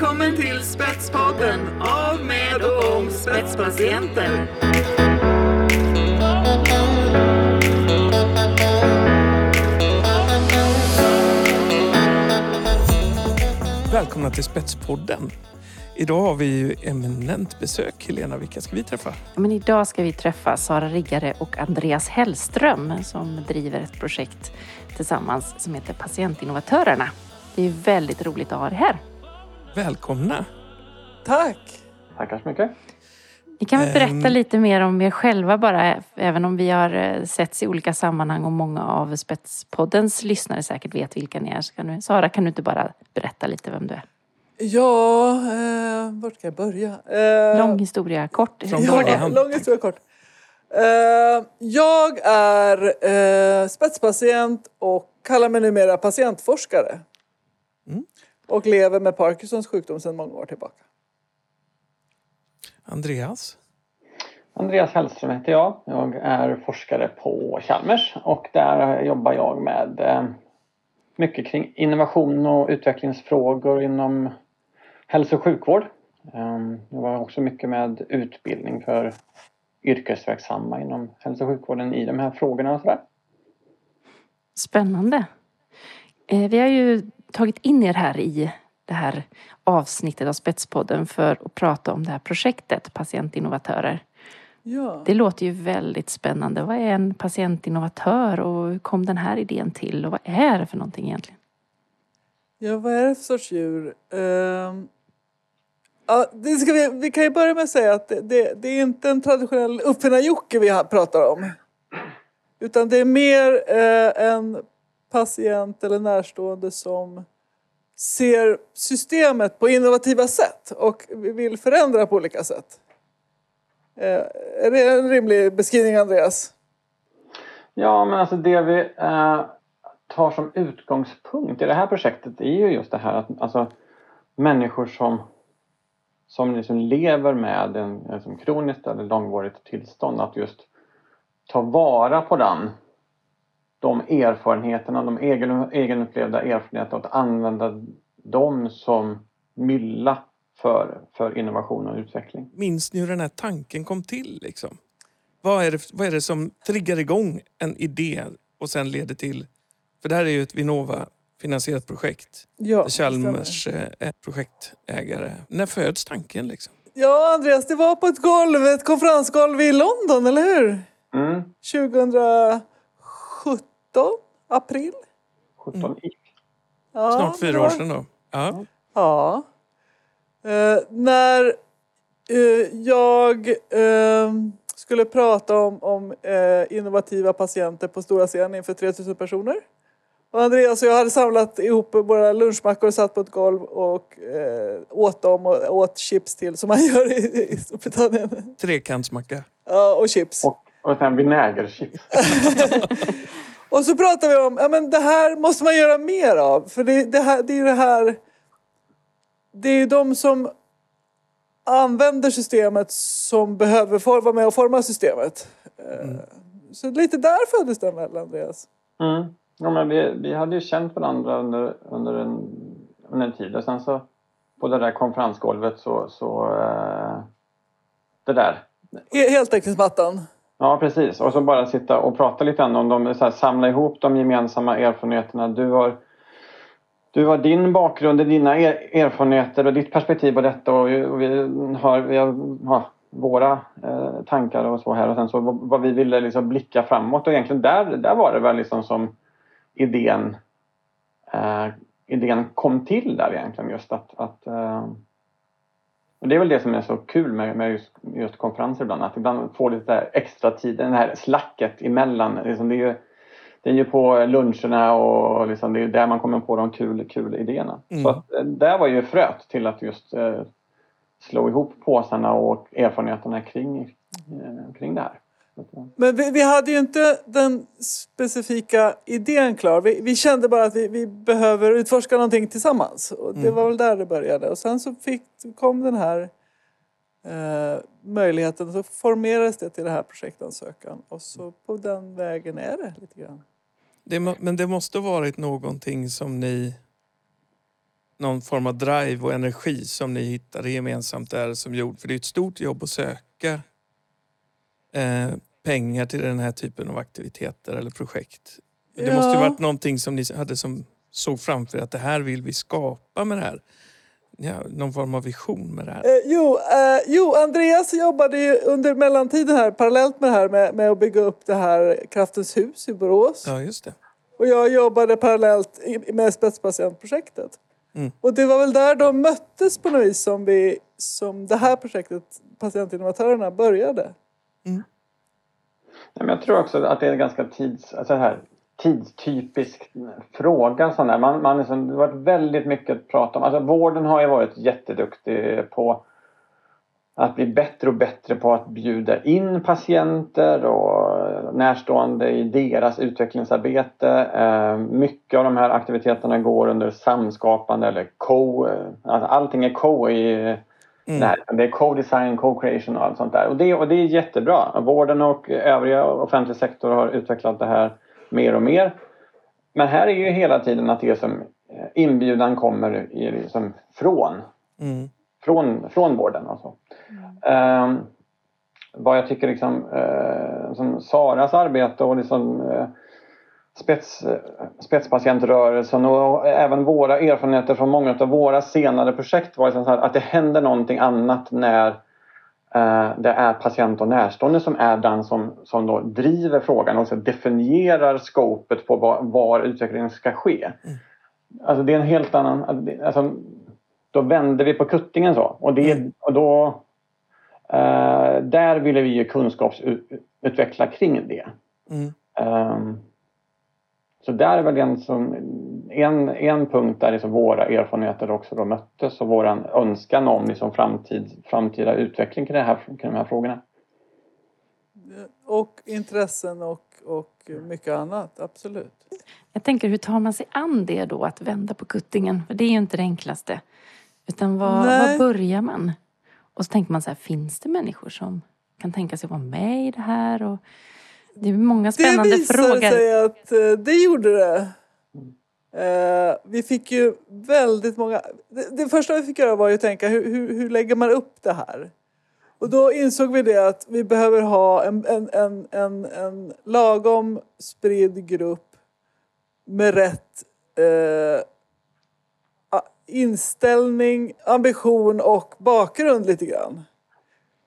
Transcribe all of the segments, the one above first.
Välkommen till Spetspodden av, med och om spetspatienter. Välkomna till Spetspodden. Idag har vi ju eminent besök. Helena, vilka ska vi träffa? Men idag ska vi träffa Sara Riggare och Andreas Hellström som driver ett projekt tillsammans som heter Patientinnovatörerna. Det är väldigt roligt att ha er här. Välkomna! Tack! Tackar så mycket. Ni kan väl berätta Ehm. lite mer om er själva bara, även om vi har eh, setts i olika sammanhang och många av Spetspoddens lyssnare säkert vet vilka ni är. Så kan du, Sara, kan du inte bara berätta lite vem du är? Ja, eh, vart ska jag börja? Eh, Lång historia, kort. Från Går det? början. lång historia kort. Eh, jag är eh, spetspatient och kallar mig numera patientforskare. Och lever med Parkinsons sjukdom sedan många år tillbaka. Andreas? Andreas Hellström heter jag. Jag är forskare på Chalmers och där jobbar jag med eh, mycket kring innovation och utvecklingsfrågor inom hälso och sjukvård. Eh, Jag jobbar också mycket med utbildning för yrkesverksamma inom hälso och sjukvården i de här frågorna och sådär. Spännande. Eh, Vi har ju tagit in er här i det här avsnittet av Spetspodden för att prata om det här projektet Patientinnovatörer. Ja. Det låter ju väldigt spännande. Vad är en patientinnovatör och hur kom den här idén till och vad är det för någonting egentligen? ja, vad är det för sorts djur? Ehm, ja, vi, vi kan ju börja med att säga att det, det, det är inte en traditionell uppfinnar-Jocke vi pratar om. Utan det är mer eh, en patient eller närstående som ser systemet på innovativa sätt och vill förändra på olika sätt. Eh, är det en rimlig beskrivning, Andreas? Ja, men alltså det vi eh, tar som utgångspunkt i det här projektet är ju just det här att alltså, människor som, som liksom lever med en liksom kroniskt eller långvarigt tillstånd att just ta vara på den de erfarenheterna, de egen, egenupplevda erfarenheterna att använda dem som mylla för, för innovation och utveckling. Minns ni hur den här tanken kom till? Liksom? Vad, är det, vad är det som triggar igång en idé och sen leder till... För det här är ju ett Vinnova-finansierat projekt. Ja. Chalmers eh, är projektägare. När föds tanken? Liksom? Ja, Andreas, det var på ett golv, ett konferensgolv i London, eller hur? Mm. 2017, april. 17 i. Ja, Snart fyra var- år sedan då. Ja. Ja. Eh, när eh, jag eh, skulle prata om, om eh, innovativa patienter på stora scenen inför 3000 personer. Och Andreas och jag hade samlat ihop våra lunchmackor och satt på ett golv och eh, åt dem och åt chips till som man gör i, i Storbritannien. Trekantsmacka. Ja, och chips. Och, och sen vinägerchips. Och så pratar vi om, ja men det här måste man göra mer av. För det, det, här, det är ju det här, det är ju de som använder systemet som behöver for, vara med och forma systemet. Eh, Så lite där föddes den väl, Andreas? Mm. Ja, men vi, vi hade ju känt varandra under, under, en, under en tid och sen så på det där konferensgolvet så, så eh, det där. He- Heltäckningsmattan. Ja precis och så bara sitta och prata lite grann om dem, så här, samla ihop de gemensamma erfarenheterna. Du har, du har din bakgrund, dina er, erfarenheter och ditt perspektiv på detta och, vi- och vi har, vi har våra eh, tankar och så här och sen så vad, vad vi ville liksom blicka framåt och egentligen där, där var det väl liksom som idén eh, idén kom till där egentligen just att, att eh, och det är väl det som är så kul med, med just, just konferenser ibland att ibland få lite extra tid, den här slacket emellan. Liksom det, är ju, det är ju på luncherna och liksom det är där man kommer på de kul, kul idéerna. Mm. Så att, eh, där var ju fröet till att just eh, slå ihop påsarna och erfarenheterna kring, eh, kring det här. Men vi, vi hade ju inte den specifika idén klar. Vi, vi kände bara att vi, vi behöver utforska någonting tillsammans. Och det Mm. var väl där det började. Och sen så fick, kom den här eh, möjligheten. Så formerades det till det här projektansökan. Och så på den vägen är det lite grann. Det, men det måste varit någonting som ni någon form av drive och energi som ni hittade gemensamt där som gjorde, för det är ett stort jobb att söka eh, pengar till den här typen av aktiviteter eller projekt. Det Ja. måste ju varit någonting som ni hade som såg framför er att det här vill vi skapa med det här. Ja, någon form av vision med det här. Eh, jo, eh, jo, Andreas jobbade ju under mellantiden här parallellt med det här med, med att bygga upp det här Kraftens hus i Borås. Ja, just det. Och jag jobbade parallellt med spetspatientprojektet. Mm. Och det var väl där de möttes på något vis som, vi, som det här projektet, Patientinnovatörerna, började. Mm. Ja, men jag tror också att det är en ganska tids, alltså här, tidstypisk fråga. Sån där. Man, man liksom, det har varit väldigt mycket att prata om. Alltså, vården har ju varit jätteduktig på att bli bättre och bättre på att bjuda in patienter och närstående i deras utvecklingsarbete. Eh, mycket av de här aktiviteterna går under samskapande eller co. Alltså allting är co i Mm. Nej, det är co-design, co-creation och allt sånt där. Och det, och det är jättebra. Vården och övriga offentlig sektor har utvecklat det här mer och mer. Men här är ju hela tiden att det som eh, inbjudan kommer liksom från, Mm. från, från vården. Och så. Ehm, vad jag tycker liksom, eh, som Saras arbete och liksom, eh, spets, spetspatientrörelsen och även våra erfarenheter från många av våra senare projekt var liksom att det händer någonting annat när eh, det är patient och närstående som är den som, som då driver frågan och så definierar skopet på var, var utvecklingen ska ske. Alltså det är en helt annan... Alltså, då vänder vi på kuttingen så. Och, det, och då... Eh, där ville vi ju kunskapsutveckla kring det. Mm. Ehm, så där är väl en, som, en, en punkt där liksom våra erfarenheter också då möttes och vår önskan om liksom framtid, framtida utveckling kring, det här, kring de här frågorna. Och intressen och, och mycket annat, absolut. Jag tänker, hur tar man sig an det då, att vända på kuttingen? För det är ju inte det enklaste. Utan var, var börjar man? Och så tänker man så här, finns det människor som kan tänka sig att vara med i det här? Och det är många Det spännande visade frågor. sig att eh, det gjorde det. Eh, vi fick ju väldigt många... Det, det första vi fick göra var ju att tänka hur, hur, hur lägger man upp det här? Och då insåg vi det att vi behöver ha en, en, en, en, en lagom spridd grupp med rätt a- inställning, ambition och bakgrund lite grann.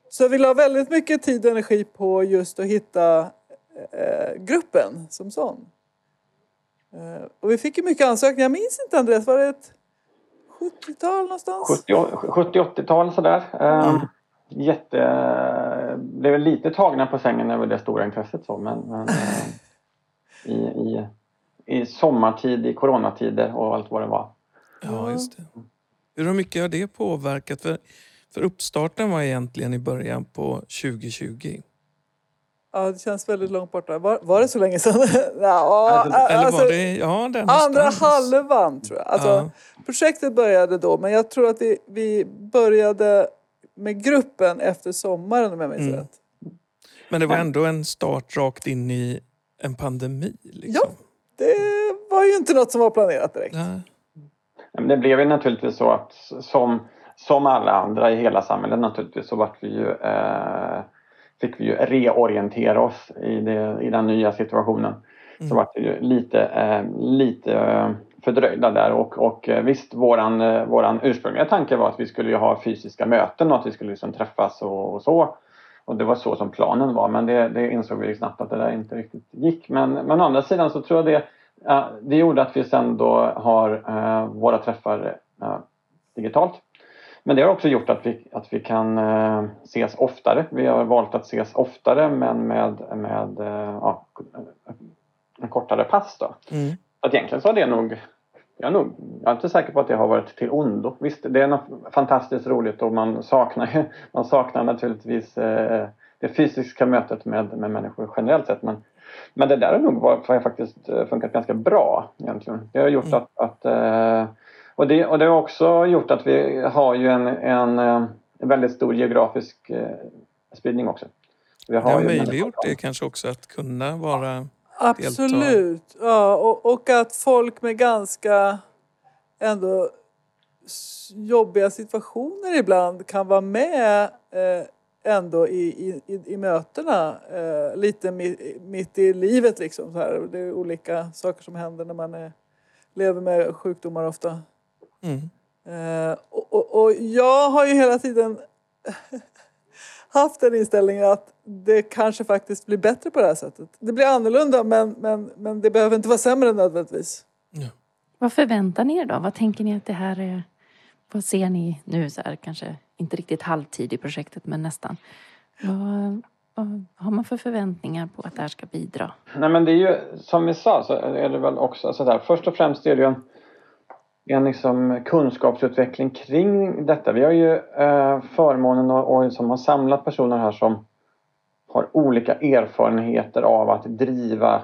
Så vi la väldigt mycket tid och energi på just att hitta eh, gruppen som sån. Eh, och vi fick ju mycket ansökningar. Jag minns inte Andreas, var det ett 70-tal någonstans? 70-80-tal sådär. Ehm, Jätte... Blev lite tagna på sängen över det stora intresset så men, men eh, i, i, i sommartid, i coronatider och allt vad det var. Ja, just det. Hur mycket har det påverkat? För, för uppstarten var egentligen i början på 2020. Ja, det känns väldigt långt borta. Var, var det så länge sedan? ja, Alltså, Eller alltså, var det... Ja, där andra halvan tror jag. Alltså, Ja. Projektet började då, men jag tror att vi, vi började med gruppen efter sommaren om jag minns Mm. rätt. Men det var ändå en start rakt in i en pandemi. Liksom. Det var ju inte något som var planerat direkt. Ja. Men det blev ju naturligtvis så att som, som alla andra i hela samhället naturligtvis så vart vi ju, eh, fick vi ju reorientera oss i, det, i den nya situationen. Så vart vi ju lite, eh, lite eh, fördröjda där och, och eh, visst våran, eh, våran ursprungliga tanke var att vi skulle ju ha fysiska möten och att vi skulle liksom träffas och, och så. Och det var så som planen var men det, det insåg vi snabbt att det där inte riktigt gick. Men, men å andra sidan så tror jag det, det gjorde att vi sen då har våra träffar digitalt. Men det har också gjort att vi, att vi kan eh, ses oftare. Vi har valt att ses oftare men med, med eh, ja, en kortare pass. Då. Mm. Att egentligen så har det nog jag är, nog, jag är inte säker på att det har varit till ondo. Visst, det är något fantastiskt roligt och man saknar, man saknar naturligtvis eh, det fysiska mötet med, med människor generellt sett. Men, men det där har nog varit, har faktiskt funkat ganska bra egentligen. Det har gjort att, att eh, och, det, och det har också gjort att vi har ju en, en, eh, en väldigt stor geografisk eh, spridning också. Vi Det har möjliggjort det kanske också att kunna vara... Absolut. Ja, och, och att folk med ganska ändå jobbiga situationer ibland kan vara med eh, ändå i, i, i, i mötena. Eh, lite mi, mitt i livet liksom. Så här. Det är olika saker som händer när man är, lever med sjukdomar ofta. Mm. Eh, och, och, och jag har ju hela tiden haft den inställningen att det kanske faktiskt blir bättre på det här sättet. Det blir annorlunda men, men, men det behöver inte vara sämre nödvändigtvis. Vad förväntar ni er då? Vad tänker ni att det här är? Vad ser ni nu så här, kanske inte riktigt halvtid i projektet men nästan. Vad, vad har man för förväntningar på att det här ska bidra? Nej men det är ju som vi sa så är det väl också sådär. Först och främst är det ju en, en liksom kunskapsutveckling kring detta. Vi har ju eh, förmånen att och som har samlat personer här som har olika erfarenheter av att driva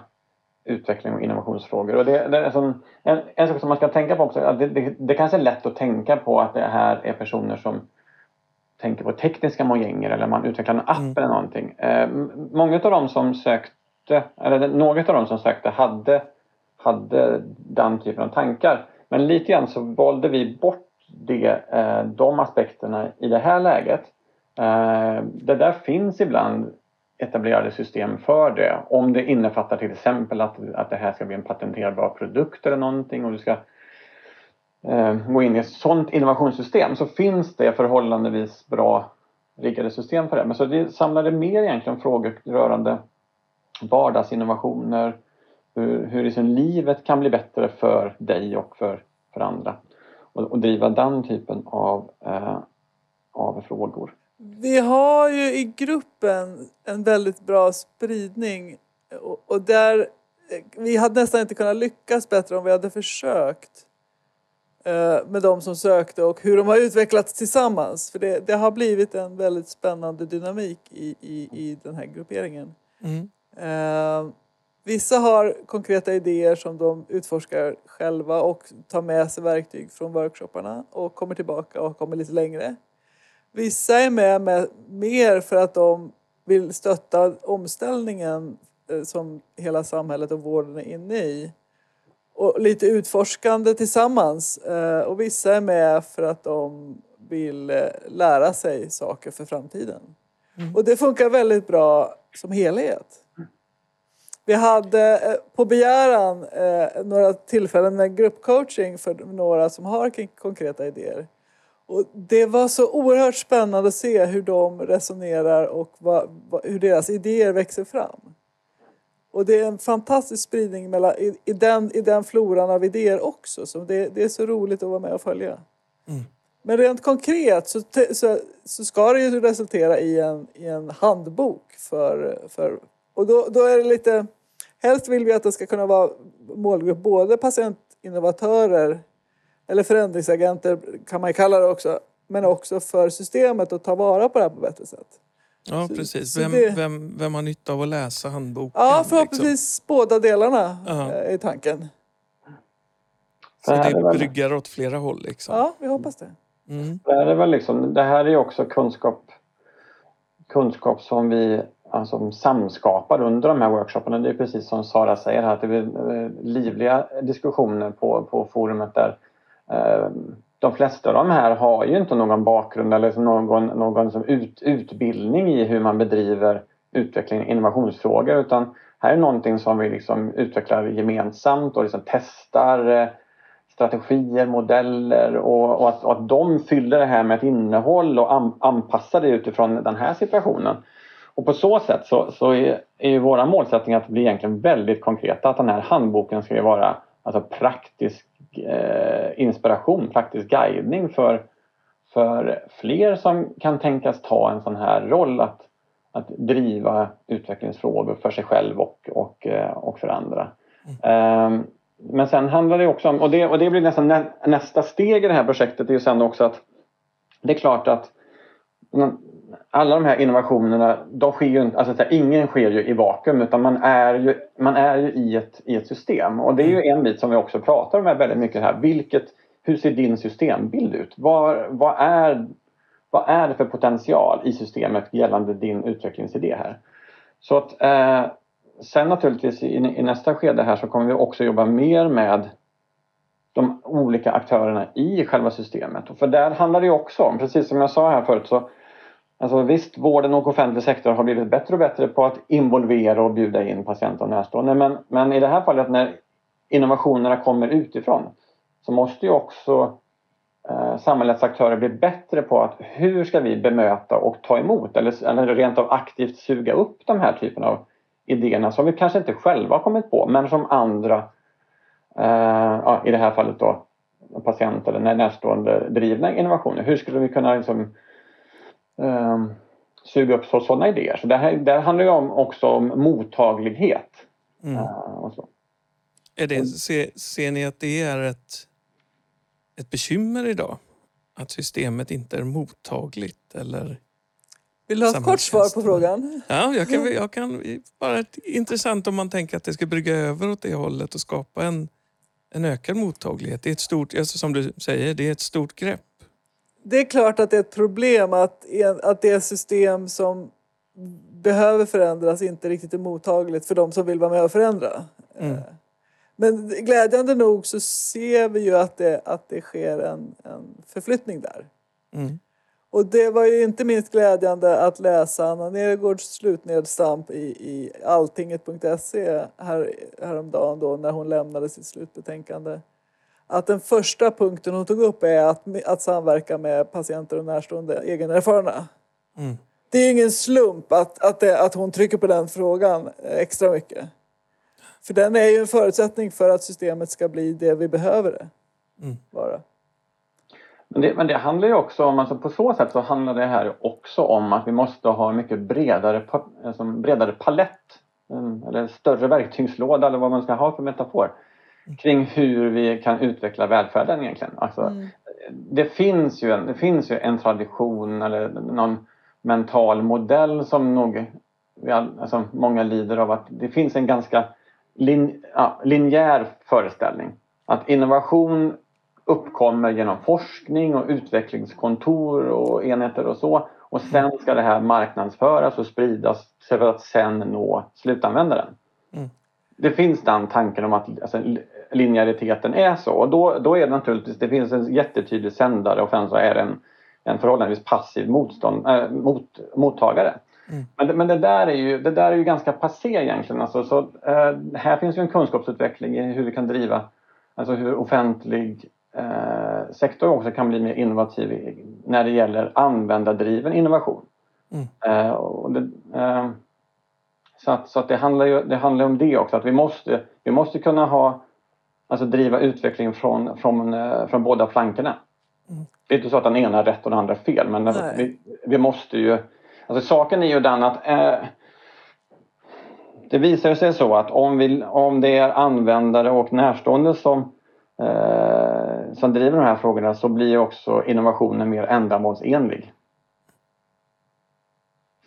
utveckling och innovationsfrågor. Och det, det är som, en, en sak som man ska tänka på också, att det, det, det kanske är lätt att tänka på att det här är personer som tänker på tekniska mojänger eller man utvecklar en app Mm. eller någonting. Eh, många av dem som sökte, eller några av dem som sökte hade, hade den typen av tankar. Men lite grann så valde vi bort det, eh, de aspekterna i det här läget. Eh, det där finns ibland etablerade system för det. Om det innefattar till exempel att, att det här ska bli en patenterbar produkt eller någonting och du ska eh, gå in i ett sådant innovationssystem så finns det förhållandevis bra riggade system för det. Men så det samlade mer egentligen frågor rörande vardagsinnovationer, hur, hur liksom livet kan bli bättre för dig och för, för andra. Och, och driva den typen av, eh, av frågor. Vi har ju i gruppen en väldigt bra spridning och, och där vi hade nästan inte kunnat lyckas bättre om vi hade försökt eh, med de som sökte och hur de har utvecklats tillsammans. För det, det har blivit en väldigt spännande dynamik i, i, i den här grupperingen. Mm. Eh, vissa har konkreta idéer som de utforskar själva och tar med sig verktyg från workshopparna och kommer tillbaka och kommer lite längre. Vissa är med, med mer för att de vill stötta omställningen eh, som hela samhället och vården är inne i. Och lite utforskande tillsammans. Eh, Och vissa är med för att de vill eh, lära sig saker för framtiden. Och det funkar väldigt bra som helhet. Vi hade eh, på begäran eh, några tillfällen med gruppcoaching för några som har konkreta idéer. Och det var så oerhört spännande att se hur de resonerar och vad, hur deras idéer växer fram. Och det är en fantastisk spridning mellan, i, i, den, i den floran av idéer också. Så det, det är så roligt att vara med och följa. Men rent konkret så, så, så ska det ju resultera i en, i en handbok för, för och då, då är det lite helst vill vi att det ska kunna vara målgrupp både patientinnovatörer eller förändringsagenter kan man ju kalla det också men också för systemet att ta vara på det här på ett bättre sätt. Ja, Så- precis. så Vem, det- vem, vem har nytta av att läsa handboken? Ja, liksom? förhoppningsvis båda delarna Ja. eh, i tanken. Så Det är det väl- bryggar åt flera håll. Liksom. Ja, vi hoppas det. Mm. Det här är väl liksom, det här är ju också kunskap, kunskap som vi alltså, samskapar under de här workshopparna. Det är precis som Sara säger här, att det blir eh, livliga diskussioner på, på forumet där eh, de flesta av de här har ju inte någon bakgrund eller liksom någon, någon som ut, utbildning i hur man bedriver utveckling innovationsfrågor utan här är någonting som vi liksom utvecklar gemensamt och liksom testar eh, strategier, modeller och, och, att, och att de fyller det här med ett innehåll och anpassar det utifrån den här situationen. Och på så sätt så, så är, är våra målsättning att bli egentligen väldigt konkreta. Att den här handboken ska vara alltså praktisk eh, inspiration, praktisk guidning för, för fler som kan tänkas ta en sån här roll att, att driva utvecklingsfrågor för sig själv och, och, eh, och för andra. Ehm, men sen handlar det också om, och det, och det blir nästan nä, nästa steg i det här projektet, är ju sen också att det är klart att alla de här innovationerna, de sker ju, alltså här, ingen sker ju i vakuum utan man är ju, man är ju i, ett, i ett system. Och det är ju en bit som vi också pratar om väldigt mycket här. Vilket, hur ser din systembild ut? Vad, vad, är, vad är det för potential i systemet gällande din utvecklingsidé här? Så att eh, sen naturligtvis i, i nästa skede här så kommer vi också jobba mer med de olika aktörerna i själva systemet. Och för där handlar det också om, precis som jag sa här förut, så Alltså visst, vården och offentlig sektor har blivit bättre och bättre på att involvera och bjuda in patienter och närstående. Men, men i det här fallet när innovationerna kommer utifrån så måste ju också eh, samhällets aktörer bli bättre på att hur ska vi bemöta och ta emot eller, eller rent av aktivt suga upp de här typerna av idéerna som vi kanske inte själva har kommit på men som andra, eh, ja, i det här fallet då patient eller närstående drivna innovationer. Hur skulle vi kunna liksom, eh, suga upp så, sådana idéer? Så det här, det handlar ju om, också om mottaglighet. Mm. Eh, och så. Är det, ser, ser ni att det är ett, ett bekymmer idag? Att systemet inte är mottagligt? Eller? Vill du ha ett kort svar på frågan? Ja, jag kan, jag kan, bara ett, intressant om man tänker att det ska brygga över åt det hållet och skapa en, en ökad mottaglighet. Det är ett stort, alltså som du säger, det är ett stort grepp. Det är klart att det är ett problem att, att det system som behöver förändras inte riktigt är mottagligt för de som vill vara med och förändra. Mm. Eh, Men glädjande nog så ser vi ju att det, att det sker en, en förflyttning där. Mm. Och det var ju inte minst glädjande att läsa Anna Nergårds slutnedstamp i, i alltinget.se här, häromdagen då när hon lämnade sitt slutbetänkande. Att den första punkten hon tog upp är att, att samverka med patienter och närstående egenerfarna. Mm. Det är ingen slump att, att, det, att hon trycker på den frågan eh, extra mycket. För den är ju en förutsättning för att systemet ska bli det vi behöver det Mm. vara. Men det, men det handlar ju också om, alltså på så sätt så handlar det här också om att vi måste ha en mycket bredare, alltså bredare palett eller en större verktygslåda eller vad man ska ha för metafor kring hur vi kan utveckla välfärden egentligen. Alltså, det, finns ju en, det finns ju en tradition eller någon mental modell som nog vi all, alltså många lider av att det finns en ganska lin, ja, linjär föreställning. Att innovation uppkommer genom forskning och utvecklingskontor och enheter och så. Och sen ska det här marknadsföras och spridas för att sen nå slutanvändaren. Mm. Det finns den tanken om att alltså, linjäriteten är så och då, då är det naturligtvis, det finns en jättetydlig sändare och sen så är det en, en förhållandevis passiv motstånd, äh, mot, mottagare. Mm. Men, men det, där är ju, det där är ju ganska passé egentligen. Alltså, så, eh, här finns ju en kunskapsutveckling i hur vi kan driva, alltså hur offentlig eh, sektor också kan bli mer innovativ i, när det gäller användardriven innovation. Mm. Och det, så att, så att det, handlar ju, det handlar om det också, att vi måste, vi måste kunna ha, alltså driva utveckling från, från, eh, från båda flankerna. Mm. Det är inte så att den ena är rätt och den andra är fel men Nej. vi, vi måste ju, alltså saken är ju den att eh, det visar sig så att om, vi, om det är användare och närstående som, eh, som driver de här frågorna så blir också innovationen mer ändamålsenlig.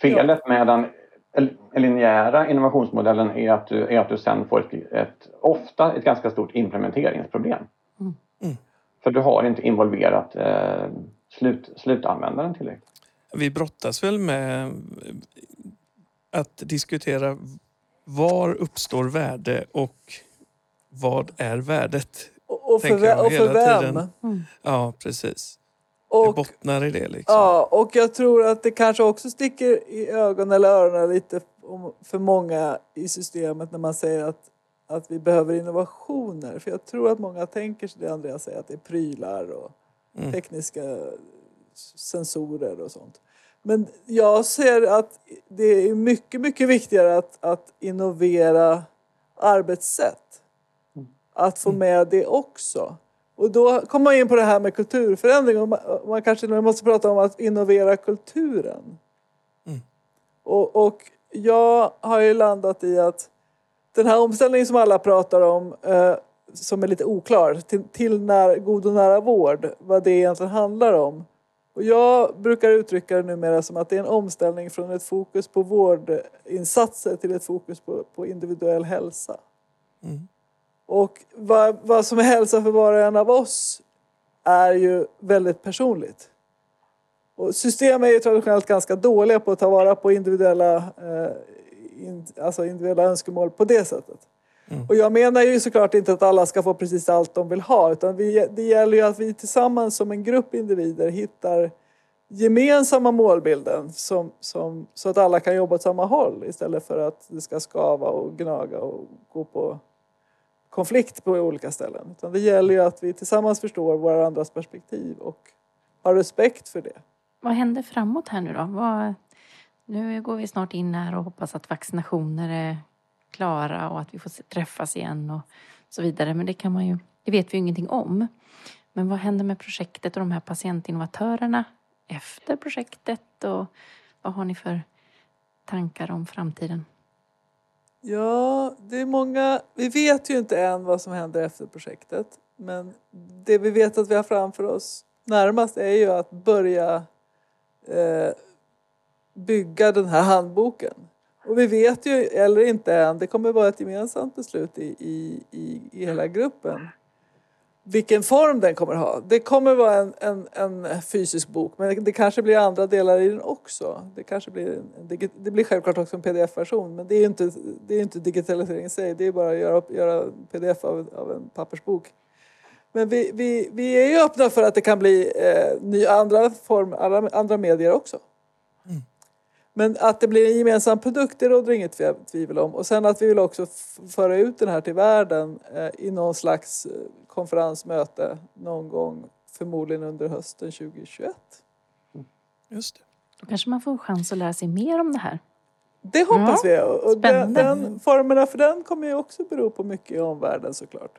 Felet med den linjära innovationsmodellen är att du, är att du sen får ett, ett, ofta ett ganska stort implementeringsproblem. Mm. Mm. För du har inte involverat eh, slut, slutanvändaren tillräckligt. Vi brottas väl med att diskutera var uppstår värde och vad är värdet? Och, och, för, jag och för vem? tiden. Mm. Ja, precis. det Och, bottnar i det liksom. ja, och jag tror att det kanske också sticker i ögonen eller öronen lite för många i systemet när man säger att, att vi behöver innovationer. För jag tror att många tänker sig det Andreas säger, att det är prylar och Mm. tekniska sensorer och sånt. Men jag ser att det är mycket, mycket viktigare att, att innovera arbetssätt. Att få med det också. Och då kommer man in på det här med kulturförändring och man, man kanske måste prata om att innovera kulturen. Mm. Och, och jag har ju landat i att den här omställningen som alla pratar om eh, som är lite oklar till, till när, god och nära vård, vad det egentligen handlar om. Och jag brukar uttrycka det numera som att det är en omställning från ett fokus på vårdinsatser till ett fokus på, på individuell hälsa. Mm. Och vad, vad som är hälsa för var och en av oss är ju väldigt personligt. Och system är ju traditionellt ganska dåliga på att ta vara på individuella, eh, in, alltså individuella önskemål på det sättet. Mm. Och jag menar ju såklart inte att alla ska få precis allt de vill ha utan vi, det gäller ju att vi tillsammans som en grupp individer hittar gemensamma målbilden som, som, så att alla kan jobba åt samma håll istället för att det ska skava och gnaga och gå på konflikt på olika ställen. Utan det gäller ju att vi tillsammans förstår våra andras perspektiv och har respekt för det. Vad händer framåt här nu då? Vad, nu går vi snart in här och hoppas att vaccinationer är klara och att vi får träffas igen och så vidare. Men det kan man ju, det vet vi ju ingenting om. Men vad händer med projektet och de här patientinnovatörerna efter projektet och vad har ni för tankar om framtiden? Ja, det är många... Vi vet ju inte än vad som händer efter projektet. Men det vi vet att vi har framför oss närmast är ju att börja eh, bygga den här handboken. Och vi vet ju, eller inte än, det kommer vara ett gemensamt beslut i, i, i, i hela gruppen vilken form den kommer ha. Det kommer vara en, en, en fysisk bok men det, kanske blir andra delar i den också. Det kanske blir, det blir självklart också en pdf-version men det är ju inte, det är inte digitalisering i sig. Det är bara att göra, göra pdf av, av en pappersbok. Men vi, vi, vi är ju öppna för att det kan bli eh, nya, andra, form, andra, andra medier också. Men att det blir en gemensam produkt, det råder inget tvivel om. Och sen att vi vill också föra ut den här till världen eh, i någon slags eh, konferensmöte någon gång, förmodligen under hösten 2021. Just det. Då kanske man får chans att lära sig mer om det här. Det hoppas Ja, vi. Och den, spännande. den, formerna för den kommer ju också bero på mycket i omvärlden såklart.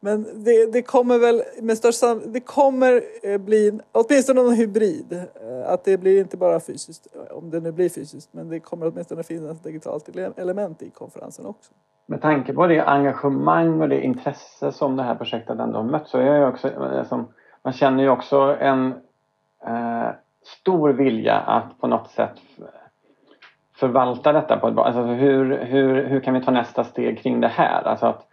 Men det, det kommer väl med största det kommer eh, bli åtminstone någon hybrid. Eh, att det blir inte bara fysiskt, eh, om det nu blir fysiskt, men det kommer åtminstone finnas ett digitalt element i konferensen också. Med tanke på det engagemang och det intresse som det här projektet ändå har mött så är jag också, liksom, man känner ju också en eh, stor vilja att på något sätt förvalta detta på ett bra alltså hur, hur, hur kan vi ta nästa steg kring det här? Alltså att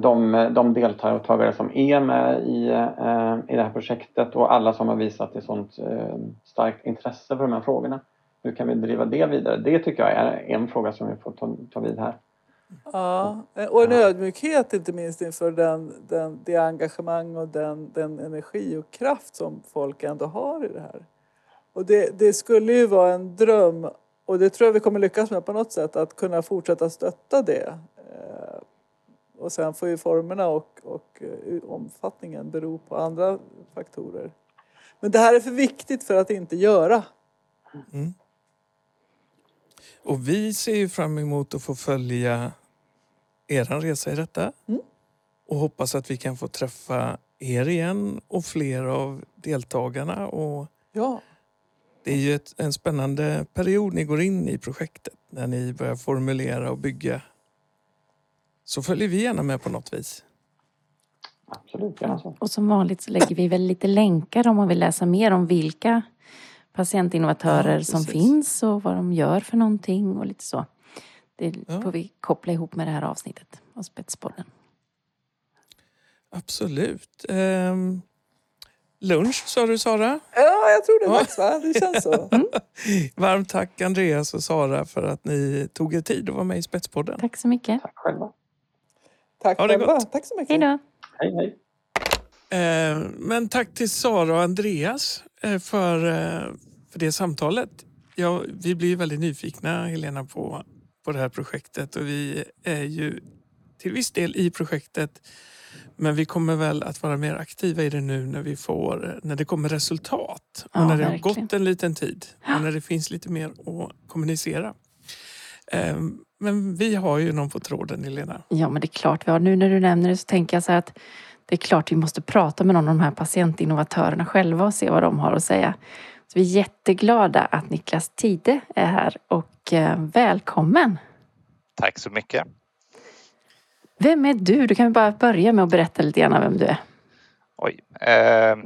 de, de deltagare som är med i, eh, i det här projektet och alla som har visat ett sånt eh, starkt intresse för de här frågorna. Hur kan vi driva det vidare? Det tycker jag är en fråga som vi får ta, ta vid här. Ja, eh, och en ödmjukhet inte minst inför den, den, det engagemang och den, den energi och kraft som folk ändå har i det här. Och det, det skulle ju vara en dröm, och det tror jag vi kommer lyckas med på något sätt, att kunna fortsätta stötta det. Och sen får ju formerna och, och eh, omfattningen bero på andra faktorer. Men det här är för viktigt för att inte göra. Och vi ser ju fram emot att få följa er resa i detta. Mm. Och hoppas att vi kan få träffa er igen och fler av deltagarna. Och Ja, det är ju ett, en spännande period ni går in i projektet när ni börjar formulera och bygga. Så följer vi gärna med på något vis. Absolut, gärna så. Och som vanligt så lägger vi väl lite länkar om man vill läsa mer om vilka patientinnovatörer Ja, som finns och vad de gör för någonting och lite så. Det Ja. får vi koppla ihop med det här avsnittet av Spetspodden. Absolut. Ehm, lunch sa du Sara. ja jag tror det Ja. dags va? Det känns så. Varmt tack Andreas och Sara för att ni tog er tid att vara med i Spetspodden. Tack så mycket. Tack själva. Tack Ha det själva. gott. Tack så mycket. Hej då. Hej, hej. Eh, men tack till Sara och Andreas eh, för, eh, för det samtalet. Ja, vi blir väldigt nyfikna, Helena, på, på det här projektet och vi är ju till viss del i projektet men vi kommer väl att vara mer aktiva i det nu när vi får, när det kommer resultat och Ja, när det har verkligen. gått en liten tid och när det finns lite mer att kommunicera. Eh, men vi har ju någon på tråden, Helena. Ja, men det är klart vi har. Nu när du nämner det så tänker jag så här att det är klart vi måste prata med någon av de här patientinnovatörerna själva och se vad de har att säga. Så vi är jätteglada att Niklas Tide är här och eh, välkommen. Tack så mycket. Vem är du? Du kan bara börja med att berätta lite grann vem du är. Oj. Eh,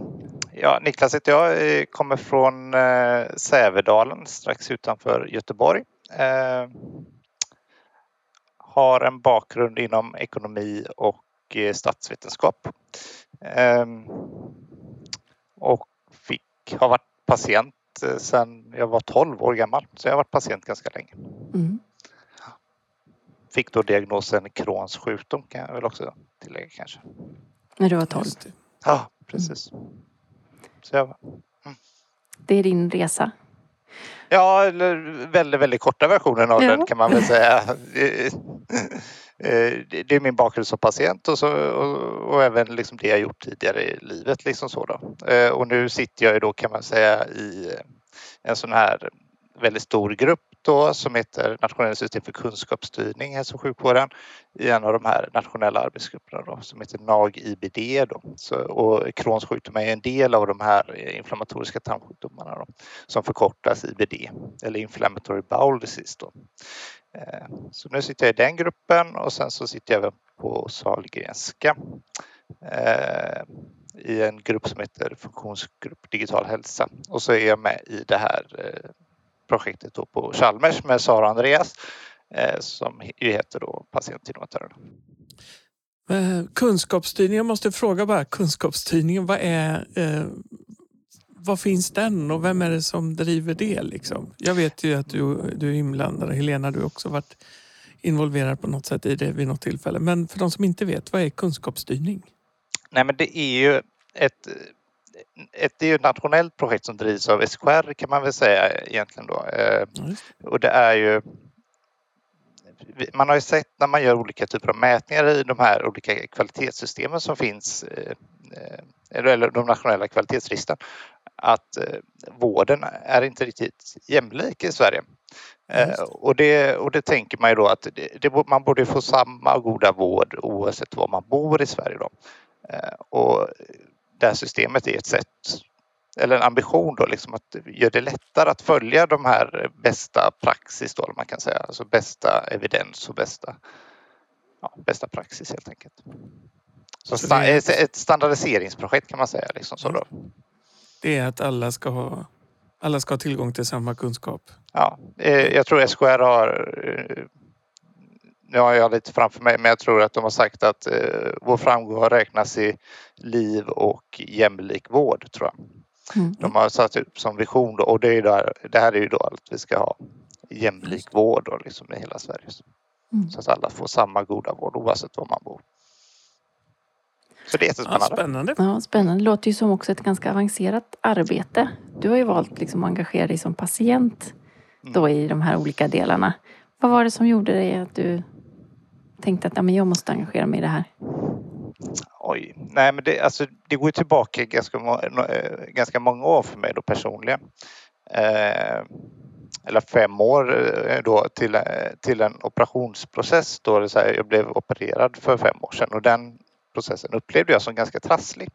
ja, Niklas heter jag, kommer från eh, Sävedalen strax utanför Göteborg. Eh, har en bakgrund inom ekonomi och eh, statsvetenskap. Eh, och fick, har varit patient eh, sedan jag var 12 år gammal, så jag har varit patient ganska länge. Mm. fick då diagnosen Crohns sjukdom kan jag väl också tillägga kanske. När du var 12. Just det. Ja, precis. Så jag, Det är din resa. Ja, eller väldigt, väldigt korta versionen av Ja. den kan man väl säga. Det det är min bakgrund som patient och, så, och, och även liksom det jag gjort tidigare i livet. Liksom så då. Eh, Och nu sitter jag ju då kan man säga i en sån här väldigt stor grupp då som heter Nationella system för kunskapsstyrning i hälso och sjukvården i en av de här nationella arbetsgrupperna då, som heter NAG-IBD. Då. Så, och Crohns sjukdom är en del av de här inflammatoriska tarmsjukdomarna då, som förkortas IBD eller Inflammatory Bowel Disease. Då. Eh, Så nu sitter jag i den gruppen och sen så sitter jag även på Sahlgrenska eh, i en grupp som heter Funktionsgrupp Digital Hälsa och så är jag med i det här eh, projektet då på Chalmers med Sara och Andreas eh, som ju heter då Patientinnovatörerna. Eh, Kunskapsstyrning, jag måste fråga bara, kunskapsstyrningen, vad är eh, vad finns den och vem är det som driver det? Liksom? Jag vet ju att du, du är inblandad, Helena, du har också varit involverad på något sätt i det vid något tillfälle. Men för de som inte vet, vad är kunskapsstyrning? Nej men det är ju ett, ett, det är ju ett nationellt projekt som drivs av SKR kan man väl säga egentligen då. Eh, Och det är ju man har ju sett när man gör olika typer av mätningar i de här olika kvalitetssystemen som finns eh, eh, eller de nationella kvalitetslistan att vården är inte riktigt jämlik i Sverige. Det. Och det, och det tänker man ju då att det, det, man borde få samma goda vård oavsett var man bor i Sverige. Då. Och det här systemet är ett sätt eller en ambition då liksom att göra det lättare att följa de här bästa praxis då, man kan säga, alltså bästa evidens och bästa, ja, bästa praxis helt enkelt. Så Så sta- är- ett, standardiseringsprojekt kan man säga. Liksom så då. Det är att alla ska ha, alla ska ha tillgång till samma kunskap. Ja, eh, jag tror SKR har, eh, nu har jag lite framför mig, men jag tror att de har sagt att eh, vår framgång räknas i liv och jämlik vård tror jag. Mm. De har satt upp som vision då, och det, är där, det här är ju då att vi ska ha jämlik vård då, liksom i hela Sverige. Mm. Så att alla får samma goda vård oavsett var man bor. Så det är Ja, jättespännande. spännande. Ja, spännande. Det låter ju som också ett ganska avancerat arbete. Du har ju valt liksom att engagera dig som patient då i de här olika delarna. Vad var det som gjorde dig att du tänkte att ja, men jag måste engagera mig i det här? Oj, nej men det, alltså, det går tillbaka ganska, eh, ganska många år för mig då personligen. Eh, eller fem år eh, då till, eh, till en operationsprocess. Då det så här, jag blev opererad för fem år sedan och den processen upplevde jag som ganska trasslig.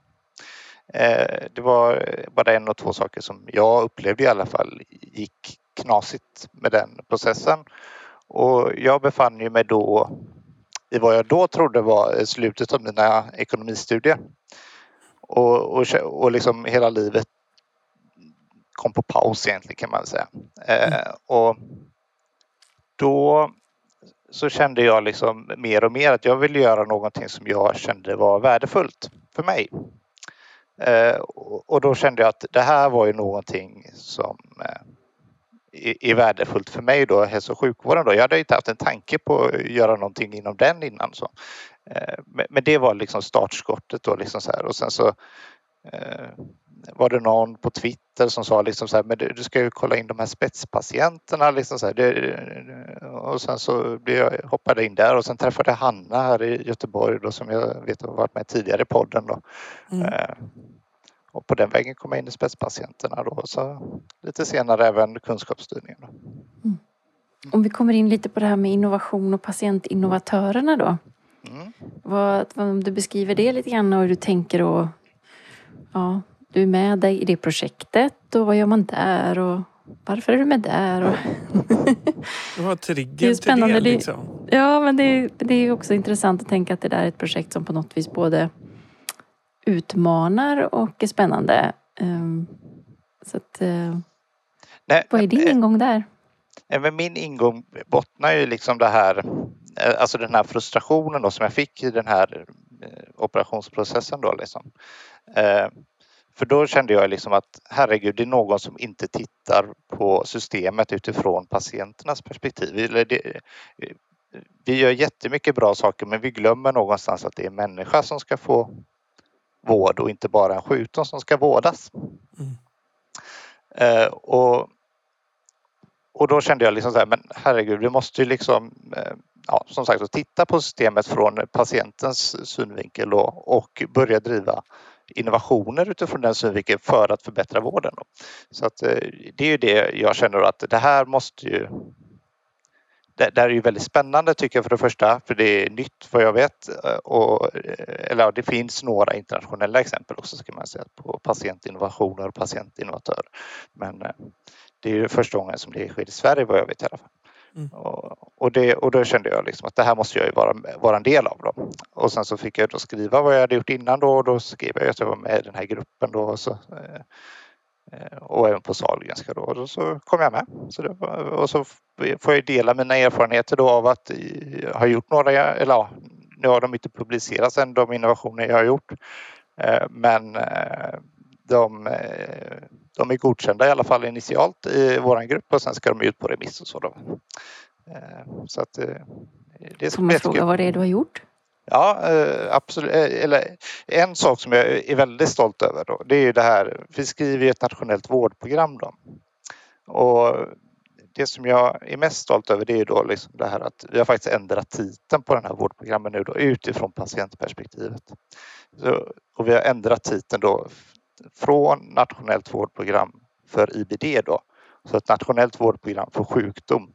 Eh, det var bara en och två saker som jag upplevde i alla fall gick knasigt med den processen. Och jag befann ju mig då i vad jag då trodde var slutet av mina ekonomistudier. Och, och, och liksom hela livet kom på paus egentligen kan man säga. Eh, och då så kände jag liksom mer och mer att jag ville göra någonting som jag kände var värdefullt för mig. Eh, och, och då kände jag att det här var ju någonting som eh, är, är värdefullt för mig då, hälso och sjukvården då. Jag hade inte haft en tanke på att göra någonting inom den innan. Så. Eh, Men, det var liksom startskottet då liksom så här och sen så eh, var det någon på Twitter som sa liksom så här, men du, ska ju kolla in de här spetspatienterna liksom så här. Och sen så jag, hoppade jag in där och sen träffade jag Hanna här i Göteborg då som jag vet har varit med tidigare i podden då. Mm. Och på den vägen kom jag in i spetspatienterna då och så lite senare även kunskapsstyrningen. Då. Om vi kommer in lite på det här med innovation och patientinnovatörerna då. Mm. Vad, vad, om du beskriver det lite grann och hur du tänker och ja, du är med dig i det projektet och vad gör man där och varför är du med där? Och, är triggen till. Det- Liksom. ja, men det, är- det är också intressant att tänka att det där är ett projekt som på något vis både utmanar och är spännande. Ehm, Så att, eh, Nej, vad är din eh, ingång där? Men min ingång bottnar ju liksom det här, eh, alltså den här frustrationen då som jag fick i den här operationsprocessen då liksom. För då kände jag liksom att herregud, det är någon som inte tittar på systemet utifrån patienternas perspektiv. Vi gör jättemycket bra saker men vi glömmer någonstans att det är människa som ska få vård och inte bara en sjukdom som ska vårdas. Mm. Eh, och, och då kände jag liksom så här, men herregud, vi måste ju liksom eh, ja, som sagt att titta på systemet från patientens synvinkel då, och börja driva innovationer utifrån den synvinkeln för att förbättra vården. Så att, eh, det är ju det jag känner att det här måste ju det, det är ju väldigt spännande tycker jag för det första, för det är nytt vad jag vet. Och, eller ja, det finns några internationella exempel också ska man säga på patientinnovationer och patientinnovatörer. Men eh, det är ju första gången som det sker i Sverige vad jag vet i alla fall. Mm. Och, och, det, och då kände jag liksom att det här måste jag ju vara, vara en del av. Då. Och sen så fick jag då skriva vad jag hade gjort innan då och då skrev jag att jag var med i den här gruppen då. Och så, eh, Eh, och även på Sahlgrenska då. Och så kom jag med. Så det, och så får jag dela mina erfarenheter då av att ha gjort några, eller ja, nu har de inte publicerats än de innovationer jag har gjort. Eh, men eh, de, de är godkända i alla fall initialt i vår grupp och sen ska de ut på remiss och så. Då. Så att det Får man fråga vad det är du har gjort? Ja, eh, absolut. Eh, eller, en sak som jag är väldigt stolt över då, det är ju det här, vi skriver ju ett nationellt vårdprogram då. Och det som jag är mest stolt över det är då liksom det här att vi har faktiskt ändrat titeln på den här vårdprogrammen nu då utifrån patientperspektivet. Så, och vi har ändrat titeln då från nationellt vårdprogram för IBD då, så ett nationellt vårdprogram för sjukdom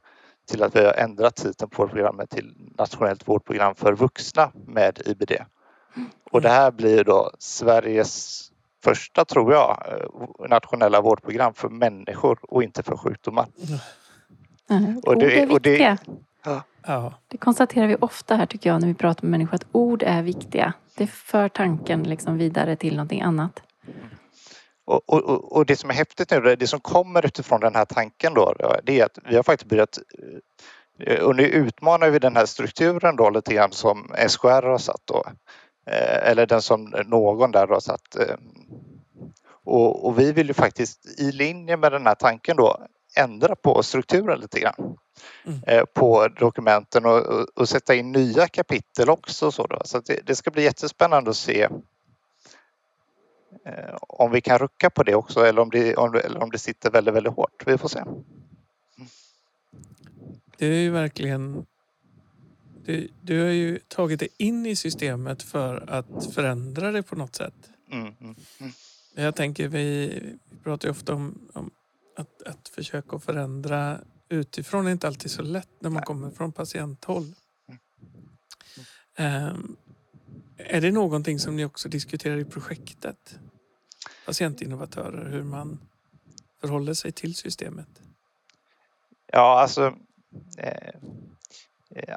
till att vi har ändrat titeln på programmet till Nationellt vårdprogram för vuxna med IBD. Och det här blir då Sveriges första, tror jag, eh, nationella vårdprogram för människor och inte för sjukdomar. Mm. Och det, ord är viktiga. Och det, ja. det konstaterar vi ofta här tycker jag när vi pratar med människor att ord är viktiga. Det för tanken liksom vidare till någonting annat. Och, och, och, det som är häftigt nu, det som kommer utifrån den här tanken då, det är att vi har faktiskt börjat och nu utmanar vi den här strukturen då lite grann som SKR har satt då. Eh, eller den som någon där har satt. Eh, och, och vi vill ju faktiskt i linje med den här tanken då ändra på strukturen lite grann. Mm. På dokumenten och, och, sätta in nya kapitel också. Så, då. så det, det ska bli jättespännande att se Eh, om vi kan rucka på det också eller om det, om, eller om det sitter väldigt, väldigt hårt. Vi får se. Det är ju verkligen... Du, du har ju tagit det in i systemet för att förändra det på något sätt. Mm, mm, mm. Jag tänker, vi, vi pratar ju ofta om, om att, att försöka förändra utifrån är inte alltid så lätt när man kommer från patienthåll. Um, är det någonting som ni också diskuterar i projektet? Patientinnovatörer, hur man förhåller sig till systemet? Ja, alltså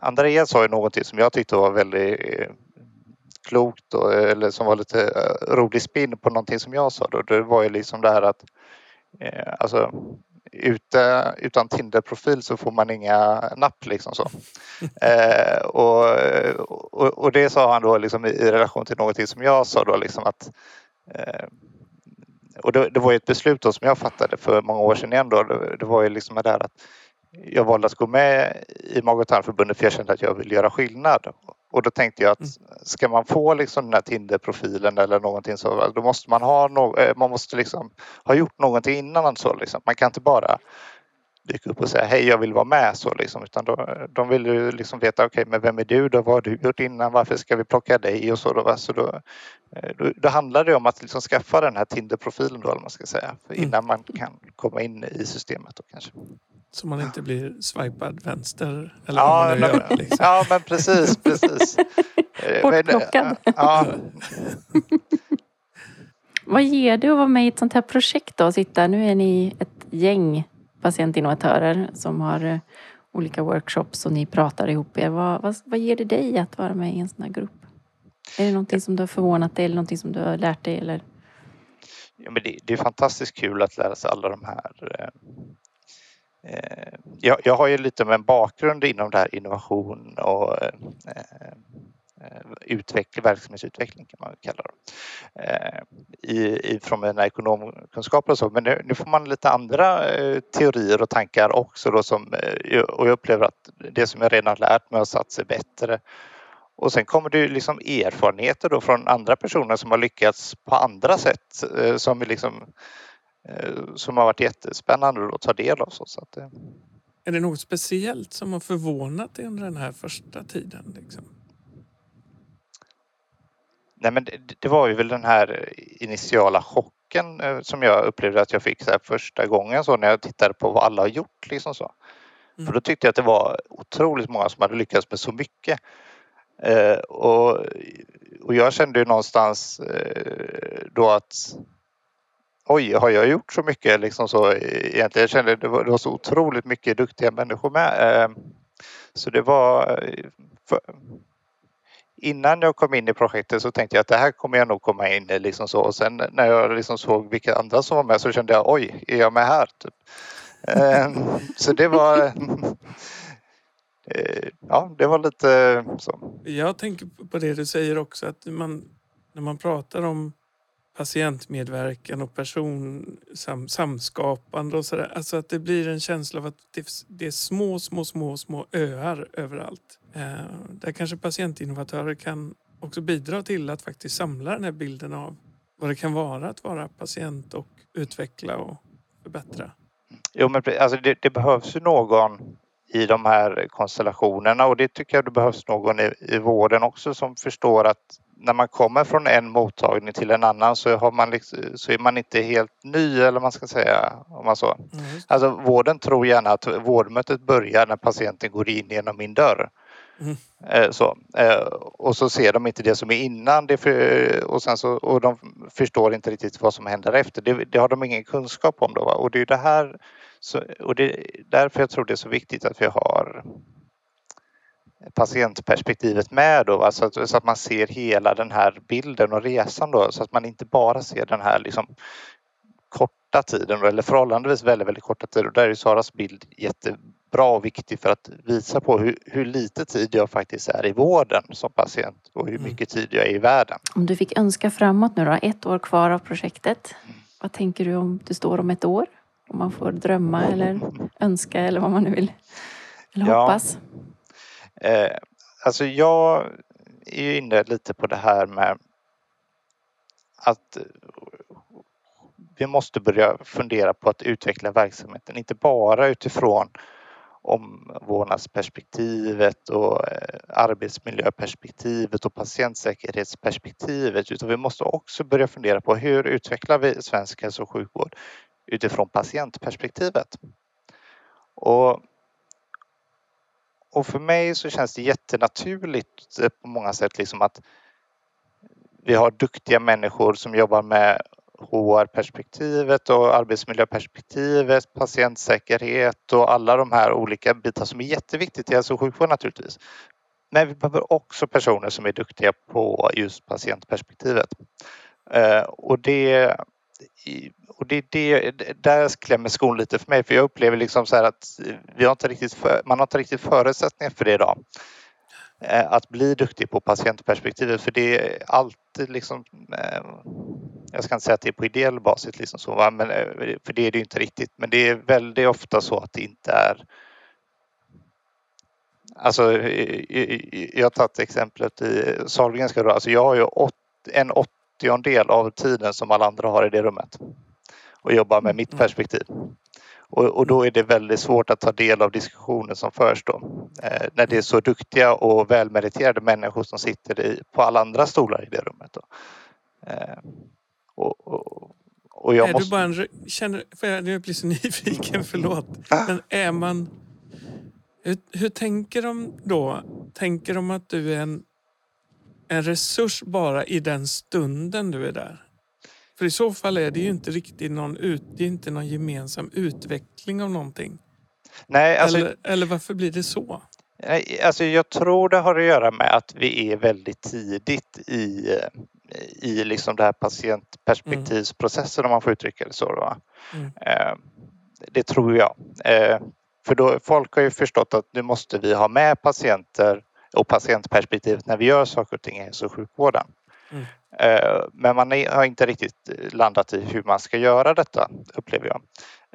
Andreas sa ju någonting som jag tyckte var väldigt eh, klokt och, eller som var lite eh, rolig spinn på någonting som jag sa då. Det var ju liksom det här att eh, alltså ute, utan Tinder-profil så får man inga napp liksom så. Eh, och, och, och, det sa han då liksom i, i relation till någonting som jag sa då liksom att eh, och det, det, var ju ett beslut då som jag fattade för många år sedan igen då. Det, det var ju liksom det där att jag valde att gå med i Mag och tarmförbundet för jag kände att jag ville göra skillnad. Och då tänkte jag att mm. ska man få liksom den här Tinder-profilen eller någonting så, då måste man ha no eh, man måste liksom ha gjort någonting innan så liksom. Man kan inte bara dyka upp och säga hej jag vill vara med så liksom utan då, de vill ju liksom veta okej okay, men vem är du då? Vad har du gjort innan? Varför ska vi plocka dig och så då? Så då, eh, då, då handlar det om att liksom skaffa den här Tinder-profilen då, eller man ska säga, mm. innan man kan komma in i systemet då kanske. Så man inte blir swipad vänster eller ja, vad man nu gör. Liksom. Ja men precis, precis. Eh, Bortplockad. Ja. vad ger det att vara med i ett sånt här projekt då? Sitta, nu är ni ett gäng patientinnovatörer som har eh, olika workshops och ni pratar ihop er. Vad, vad, vad ger det dig att vara med i en sån här grupp? Är det någonting som du har förvånat dig eller någonting som du har lärt dig? Eller? Ja, men det, det är fantastiskt kul att lära sig alla de här eh, Eh, jag, jag, har ju lite med en bakgrund inom det här innovation och eh, eh utveckling, verksamhetsutveckling kan man kalla det. Eh, i, i, från mina ekonomkunskaper och så. Men nu, nu får man lite andra eh, teorier och tankar också då som, eh, och jag upplever att det som jag redan lärt mig har satt sig bättre. Och sen kommer det liksom erfarenheter då från andra personer som har lyckats på andra sätt eh, som, liksom, eh, som har varit jättespännande att ta del av. Så, så att, är det något speciellt som har förvånat dig under den här första tiden? Liksom? Nej, men det, det, var ju väl den här initiala chocken eh, som jag upplevde att jag fick så första gången så när jag tittade på vad alla har gjort. Liksom så. Mm. För då tyckte jag att det var otroligt många som hade lyckats med så mycket. Eh, och, och jag kände ju någonstans eh, då att oj, har jag gjort så mycket liksom så egentligen? Jag kände det var, det var så otroligt mycket duktiga människor med. Eh, så det var för, innan jag kom in i projektet så tänkte jag att det här kommer jag nog komma in i liksom så och sen när jag liksom såg vilka andra som var med så kände jag oj, är jag med här? Typ. Ehm, så det var eh, Ja, det var lite så. Jag tänker på det du säger också att man när man pratar om patientmedverkan och samskapande och sådär. Alltså att det blir en känsla av att det, är små, små, små, små öar överallt. Eh, där kanske patientinnovatörer kan också bidra till att faktiskt samla den här bilden av vad det kan vara att vara patient och utveckla och förbättra. Jo, men alltså det, det behövs ju någon i de här konstellationerna och det tycker jag det behövs någon i, i vården också som förstår att när man kommer från en mottagning till en annan så, har man liksom, så är man inte helt ny eller man ska säga. Om man så. Mm. Alltså vården tror gärna att vårdmötet börjar när patienten går in genom min dörr. Mm. Eh, så, eh, och så ser de inte det som är innan det för, och, sen så, och de förstår inte riktigt vad som händer efter. Det, det har de ingen kunskap om. Då, va? Och det är det här så, och det är därför jag tror det är så viktigt att vi har patientperspektivet med då, så att, så att man ser hela den här bilden och resan då, så att man inte bara ser den här liksom korta tiden eller förhållandevis väldigt, väldigt korta tid och där är Saras bild jättebra och viktig för att visa på hur, hur lite tid jag faktiskt är i vården som patient och hur mm. mycket tid jag är i världen. Om du fick önska framåt nu då, ett år kvar av projektet. Vad tänker du om du står om ett år? Om man får drömma eller önska eller vad man nu vill eller ja. hoppas. Eh, alltså jag är ju inne lite på det här med att vi måste börja fundera på att utveckla verksamheten, inte bara utifrån omvårdnadsperspektivet och eh, arbetsmiljöperspektivet och patientsäkerhetsperspektivet utan vi måste också börja fundera på hur utvecklar vi svensk hälso och sjukvård utifrån patientperspektivet. Och och för mig så känns det jättenaturligt eh, på många sätt liksom att vi har duktiga människor som jobbar med HR-perspektivet och arbetsmiljöperspektivet, patientsäkerhet och alla de här olika bitar som är jätteviktigt i hälso och sjukvård naturligtvis. Men vi behöver också personer som är duktiga på just patientperspektivet. Eh, och det och det, det, där klämmer skon lite för mig för jag upplever liksom så att vi har inte riktigt för, man har inte riktigt förutsättningar för det idag. Eh, att bli duktig på patientperspektivet för det är alltid liksom eh, jag ska inte säga att det är på ideell basis liksom så, men, eh, för det är det inte riktigt men det är väldigt ofta så att det inte är Alltså, jag har tagit exemplet i Sahlgrenska alltså jag har ju en åttiondel av tiden som alla andra har i det rummet och jobbar med mitt mm. perspektiv. Och, och, då är det väldigt svårt att ta del av diskussionen som förs då. Eh, när det är så duktiga och välmeriterade människor som sitter i, på alla andra stolar i det rummet. Eh, och, och, och jag är måste... du bara en, känner, för jag, jag blir så nyfiken, förlåt. Men är man... Hur, hur tänker de då? Tänker de att du är en en resurs bara i den stunden du är där. För i så fall är det ju inte riktigt någon, ut, det är inte någon gemensam utveckling av någonting. Nej, alltså, eller, eller varför blir det så? Alltså jag tror det har att göra med att vi är väldigt tidigt i, i liksom det här patientperspektivsprocessen mm. om man får uttrycka det så. Mm. Eh, det tror jag. Eh, för då, folk har ju förstått att nu måste vi ha med patienter och patientperspektivet när vi gör saker och ting i hälso och sjukvården. Mm. Eh, Men man har inte riktigt landat i hur man ska göra detta, upplever jag.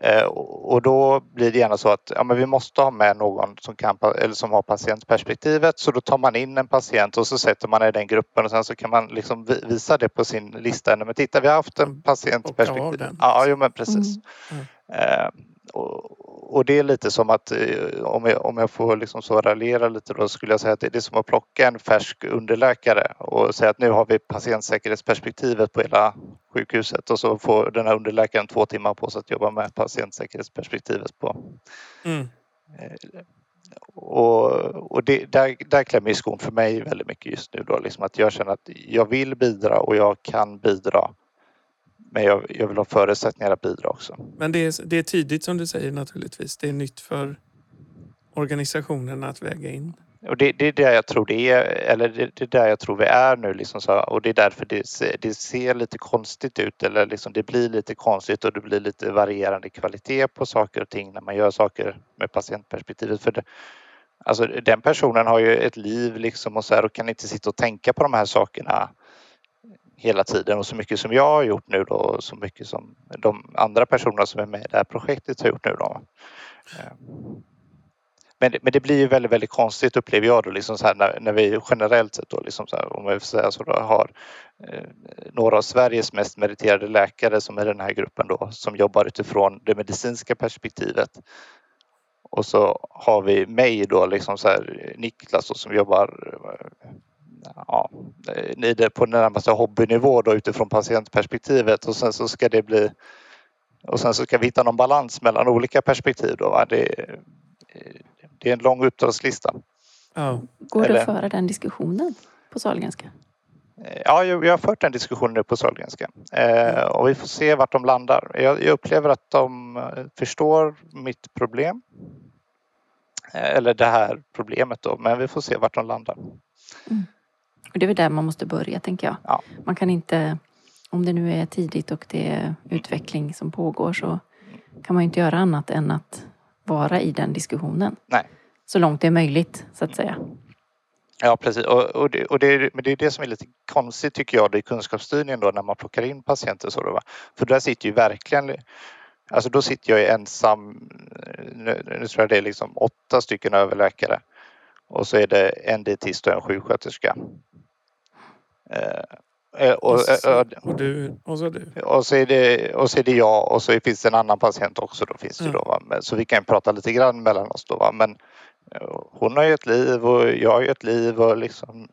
Eh, Och då blir det gärna så att ja, men vi måste ha med någon som, kan, eller som har patientperspektivet så då tar man in en patient och så sätter man i den gruppen och sen så kan man liksom vi- visa det på sin lista. Men titta, vi har haft en Mm. Patientperspektiv. Ja, jo, men precis. Mm. Eh, och, och det är lite som att eh, om jag, om jag får liksom så raljera lite då skulle jag säga att det är som att plocka en färsk underläkare och säga att nu har vi patientsäkerhetsperspektivet på hela sjukhuset och så får den här underläkaren två timmar på sig att jobba med patientsäkerhetsperspektivet på Mm. och, och det, där, där klämmer skon för mig väldigt mycket just nu då, liksom att jag känner att jag vill bidra och jag kan bidra. Men jag, jag vill ha förutsättningar att bidra också. Men det är, det är tidigt som du säger naturligtvis. Det är nytt för organisationen att väga in. Och det, det är där jag tror det är, eller det, det är där jag tror vi är nu liksom så, och det är därför det ser, det ser lite konstigt ut eller liksom det blir lite konstigt och det blir lite varierande kvalitet på saker och ting när man gör saker med patientperspektivet. För det, alltså den personen har ju ett liv liksom och så här och kan inte sitta och tänka på de här sakerna hela tiden och så mycket som jag har gjort nu då och så mycket som de andra personerna som är med i det här projektet har gjort nu då. Eh. Men, men det blir ju väldigt, väldigt konstigt upplever jag då liksom så här när, när vi generellt sett då liksom så här, om jag får säga så då har eh, några av Sveriges mest meriterade läkare som är den här gruppen då som jobbar utifrån det medicinska perspektivet. Och så har vi mig då liksom så här Niklas då, som jobbar eh, ja, det på närmaste hobbynivå då utifrån patientperspektivet och sen så ska det bli och sen så ska vi hitta någon balans mellan olika perspektiv då. Va? Det, det är en lång uppdragslista. Ja. Går det att föra den diskussionen på Sahlgrenska? Ja, jag, jag har fört den diskussionen nu på Sahlgrenska eh, och vi får se vart de landar. Jag, jag upplever att de eh, förstår mitt problem. Eh, Eller det här problemet då, men vi får se vart de landar. Och det är väl där man måste börja, tänker jag. Ja. Man kan inte, om det nu är tidigt och det är utveckling som pågår så kan man ju inte göra annat än att vara i den diskussionen. Nej. Så långt det är möjligt, så att säga. Ja precis och, och, det, och det, men det är det som är lite konstigt tycker jag i kunskapsstyrningen då när man plockar in patienter så då, va? För där sitter ju verkligen Alltså då sitter jag ensam, nu, nu tror jag det är liksom åtta stycken överläkare och så är det en dietist och en sjuksköterska. Eh, eh, och, Och, så, eh, och, du, och så du. och, så är det, och så är det jag och så finns det en annan patient också då finns det Mm. då, va? Men, så vi kan prata lite grann mellan oss då va? men hon har ju ett liv och jag har ju ett liv och liksom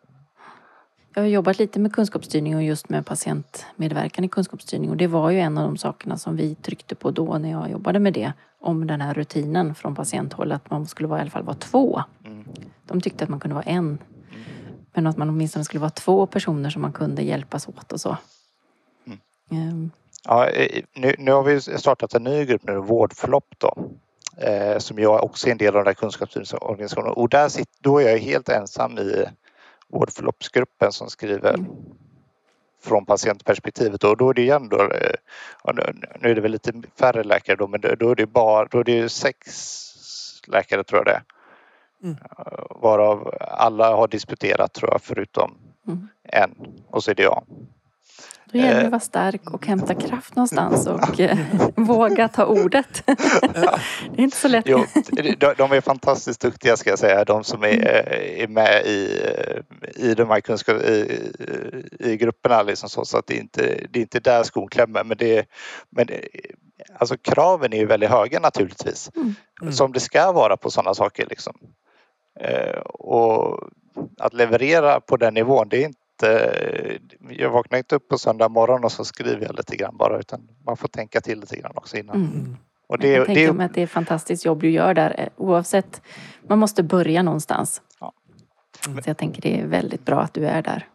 Jag har jobbat lite med kunskapsstyrning och just med patientmedverkan i kunskapsstyrning och det var ju en av de sakerna som vi tryckte på då när jag jobbade med det. Om den här rutinen från patienthåll att man skulle vara, i alla fall vara två. Mm. De tyckte att man kunde vara en. Men att man åtminstone skulle vara två personer som man kunde hjälpas åt och så. Mm. Ehm, Ja, nu, nu har vi startat en ny grupp nu, Vårdflopp då. Eh, som jag också är en del av den här kunskapsstyrningsorganisationen och där sitter, då är jag helt ensam i Vårdförloppsgruppen som skriver Mm. från patientperspektivet och då är det igen då, eh, nu- är det väl lite färre läkare då men då är det bara, då är det ju sex läkare tror jag det är. Mm. Eh, Varav alla har disputerat tror jag förutom Mm. en och så är det jag. Då gäller det Eh. att vara stark och hämta kraft någonstans och eh, våga ta ordet. det är inte så lätt. Jo, de, är fantastiskt duktiga ska jag säga, de som är, eh, är med i, eh, i de här kunskap, i, i grupperna. Liksom så, så att det, är inte, det är inte där skon klämmer. Men, det, men eh, alltså, kraven är ju väldigt höga naturligtvis. Mm. Mm. Som det ska vara på sådana saker. Liksom. Eh, och att leverera på den nivån, det är inte jag vaknar inte upp på söndag morgon och så skriver jag lite grann bara utan man får tänka till lite grann också innan. Mm. Mm. Och jag kan det, det, mig att det är fantastiskt jobb du gör där eh, oavsett. Man måste börja någonstans. Ja. Så jag tänker det är väldigt bra att du är där.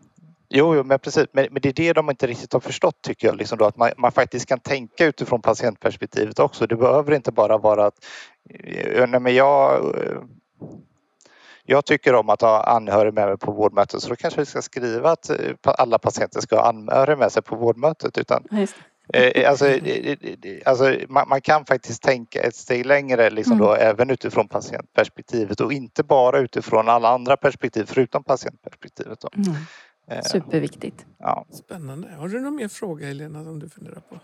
Jo, jo men precis. Men, men det är det de inte riktigt har förstått tycker jag. Liksom då, att man, man faktiskt kan tänka utifrån patientperspektivet också. Det behöver inte bara vara att eh, nej, men jag, jag tycker om att ha anhörig med mig på vårdmötet så då kanske vi ska skriva att eh, alla patienter ska ha anhörig med sig på vårdmötet. Utan det. Eh, alltså, eh, eh, alltså, man, man kan faktiskt tänka ett steg längre liksom Mm. då, även utifrån patientperspektivet och inte bara utifrån alla andra perspektiv förutom patientperspektivet. Då. Mm. Eh, Superviktigt. Ja. Spännande. Har du någon mer fråga Helena som du funderar på?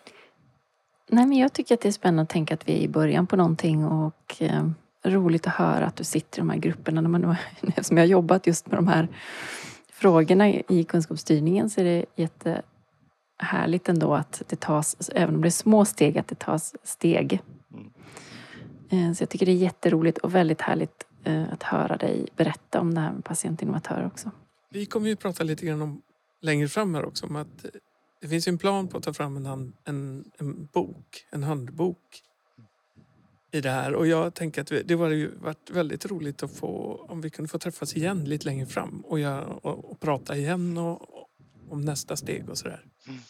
Nej, men jag tycker att det är spännande att tänka att vi är i början på någonting och eh, roligt att höra att du sitter i de här grupperna. När man, eftersom jag har jobbat just med de här frågorna i kunskapsstyrningen så är det jättehärligt ändå att det tas, även om det är små steg, att det tas steg. Mm. Så jag tycker det är jätteroligt och väldigt härligt eh, att höra dig berätta om det här med patientinnovatörer också. Vi kommer ju prata lite grann om längre fram här också om att det finns en plan på att ta fram en, hand, en, en bok, en handbok i det här. Och jag tänker att vi- det var ju varit väldigt roligt att få, om vi kunde få träffas igen lite längre fram och, göra, och, och prata igen och, och, om nästa steg och sådär. Mm.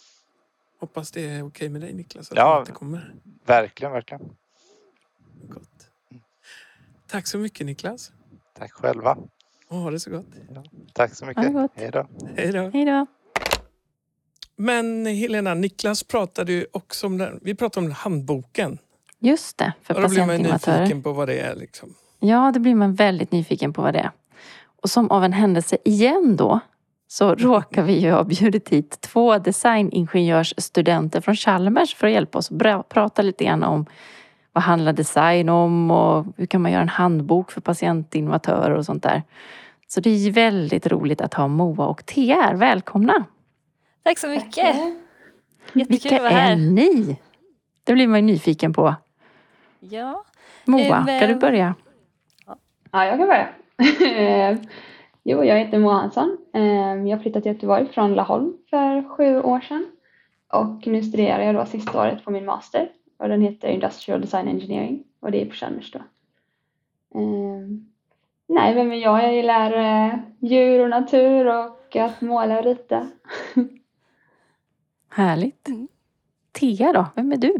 Hoppas det är okej med dig Niklas? Att Ja. du återkommer. Verkligen, verkligen. Gott. Tack så mycket Niklas. Tack själva. Och ha det så gott. Tack så mycket. det gott. Hej då. Hej då. Hej då! Men Helena, Niklas pratade ju också om den. Vi pratade om handboken. Just det, för Och då blir man ju patientinnovatörer. nyfiken på vad det är. Liksom. Ja, det blir man väldigt nyfiken på vad det är. Och som av en händelse igen då så råkar vi ju ha bjudit hit två designingenjörsstudenter från Chalmers för att hjälpa oss att prata lite grann om vad handlar design om och hur kan man göra en handbok för patientinnovatörer och sånt där. Så det är väldigt roligt att ha Moa och här. Välkomna! Tack så mycket. Jättekul Vilka att vara är här. ni? Det blir man ju nyfiken på. Ja. Moa, Eh, ska du börja? Ja, jag kan börja. Eh, jo, jag heter Moa Hansson. Eh, Jag flyttade till Göteborg från Laholm för sju år sedan. Och nu studerar jag då sista året på min master. Och den heter Industrial Design Engineering. Och det är på Chalmers då. Nej, vem är jag? Jag gillar eh, djur och natur och att måla och rita. Härligt. Mm. Thea då, vem är du?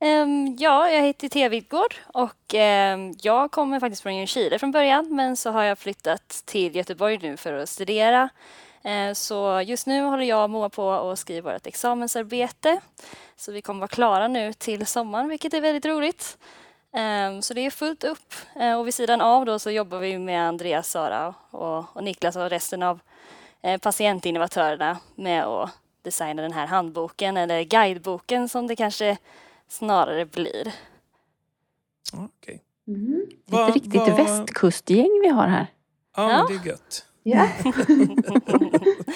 Ehm, ja, jag heter Thea Vidgård och ehm, jag kommer faktiskt från Ljungskile från början men så har jag flyttat till Göteborg nu för att studera. Ehm, så just nu håller jag och Moa på och skriver vårt examensarbete. Så vi kommer vara klara nu till sommaren vilket är väldigt roligt. Så det är fullt upp och vid sidan av då så jobbar vi med Andreas, Sara och, och Niklas och resten av eh, patientinnovatörerna med att designa den här handboken eller guideboken som det kanske snarare blir. Ja, okej. Mm. Ett riktigt västkustgäng vi har här. Ja, Ja. det är gött. Ja.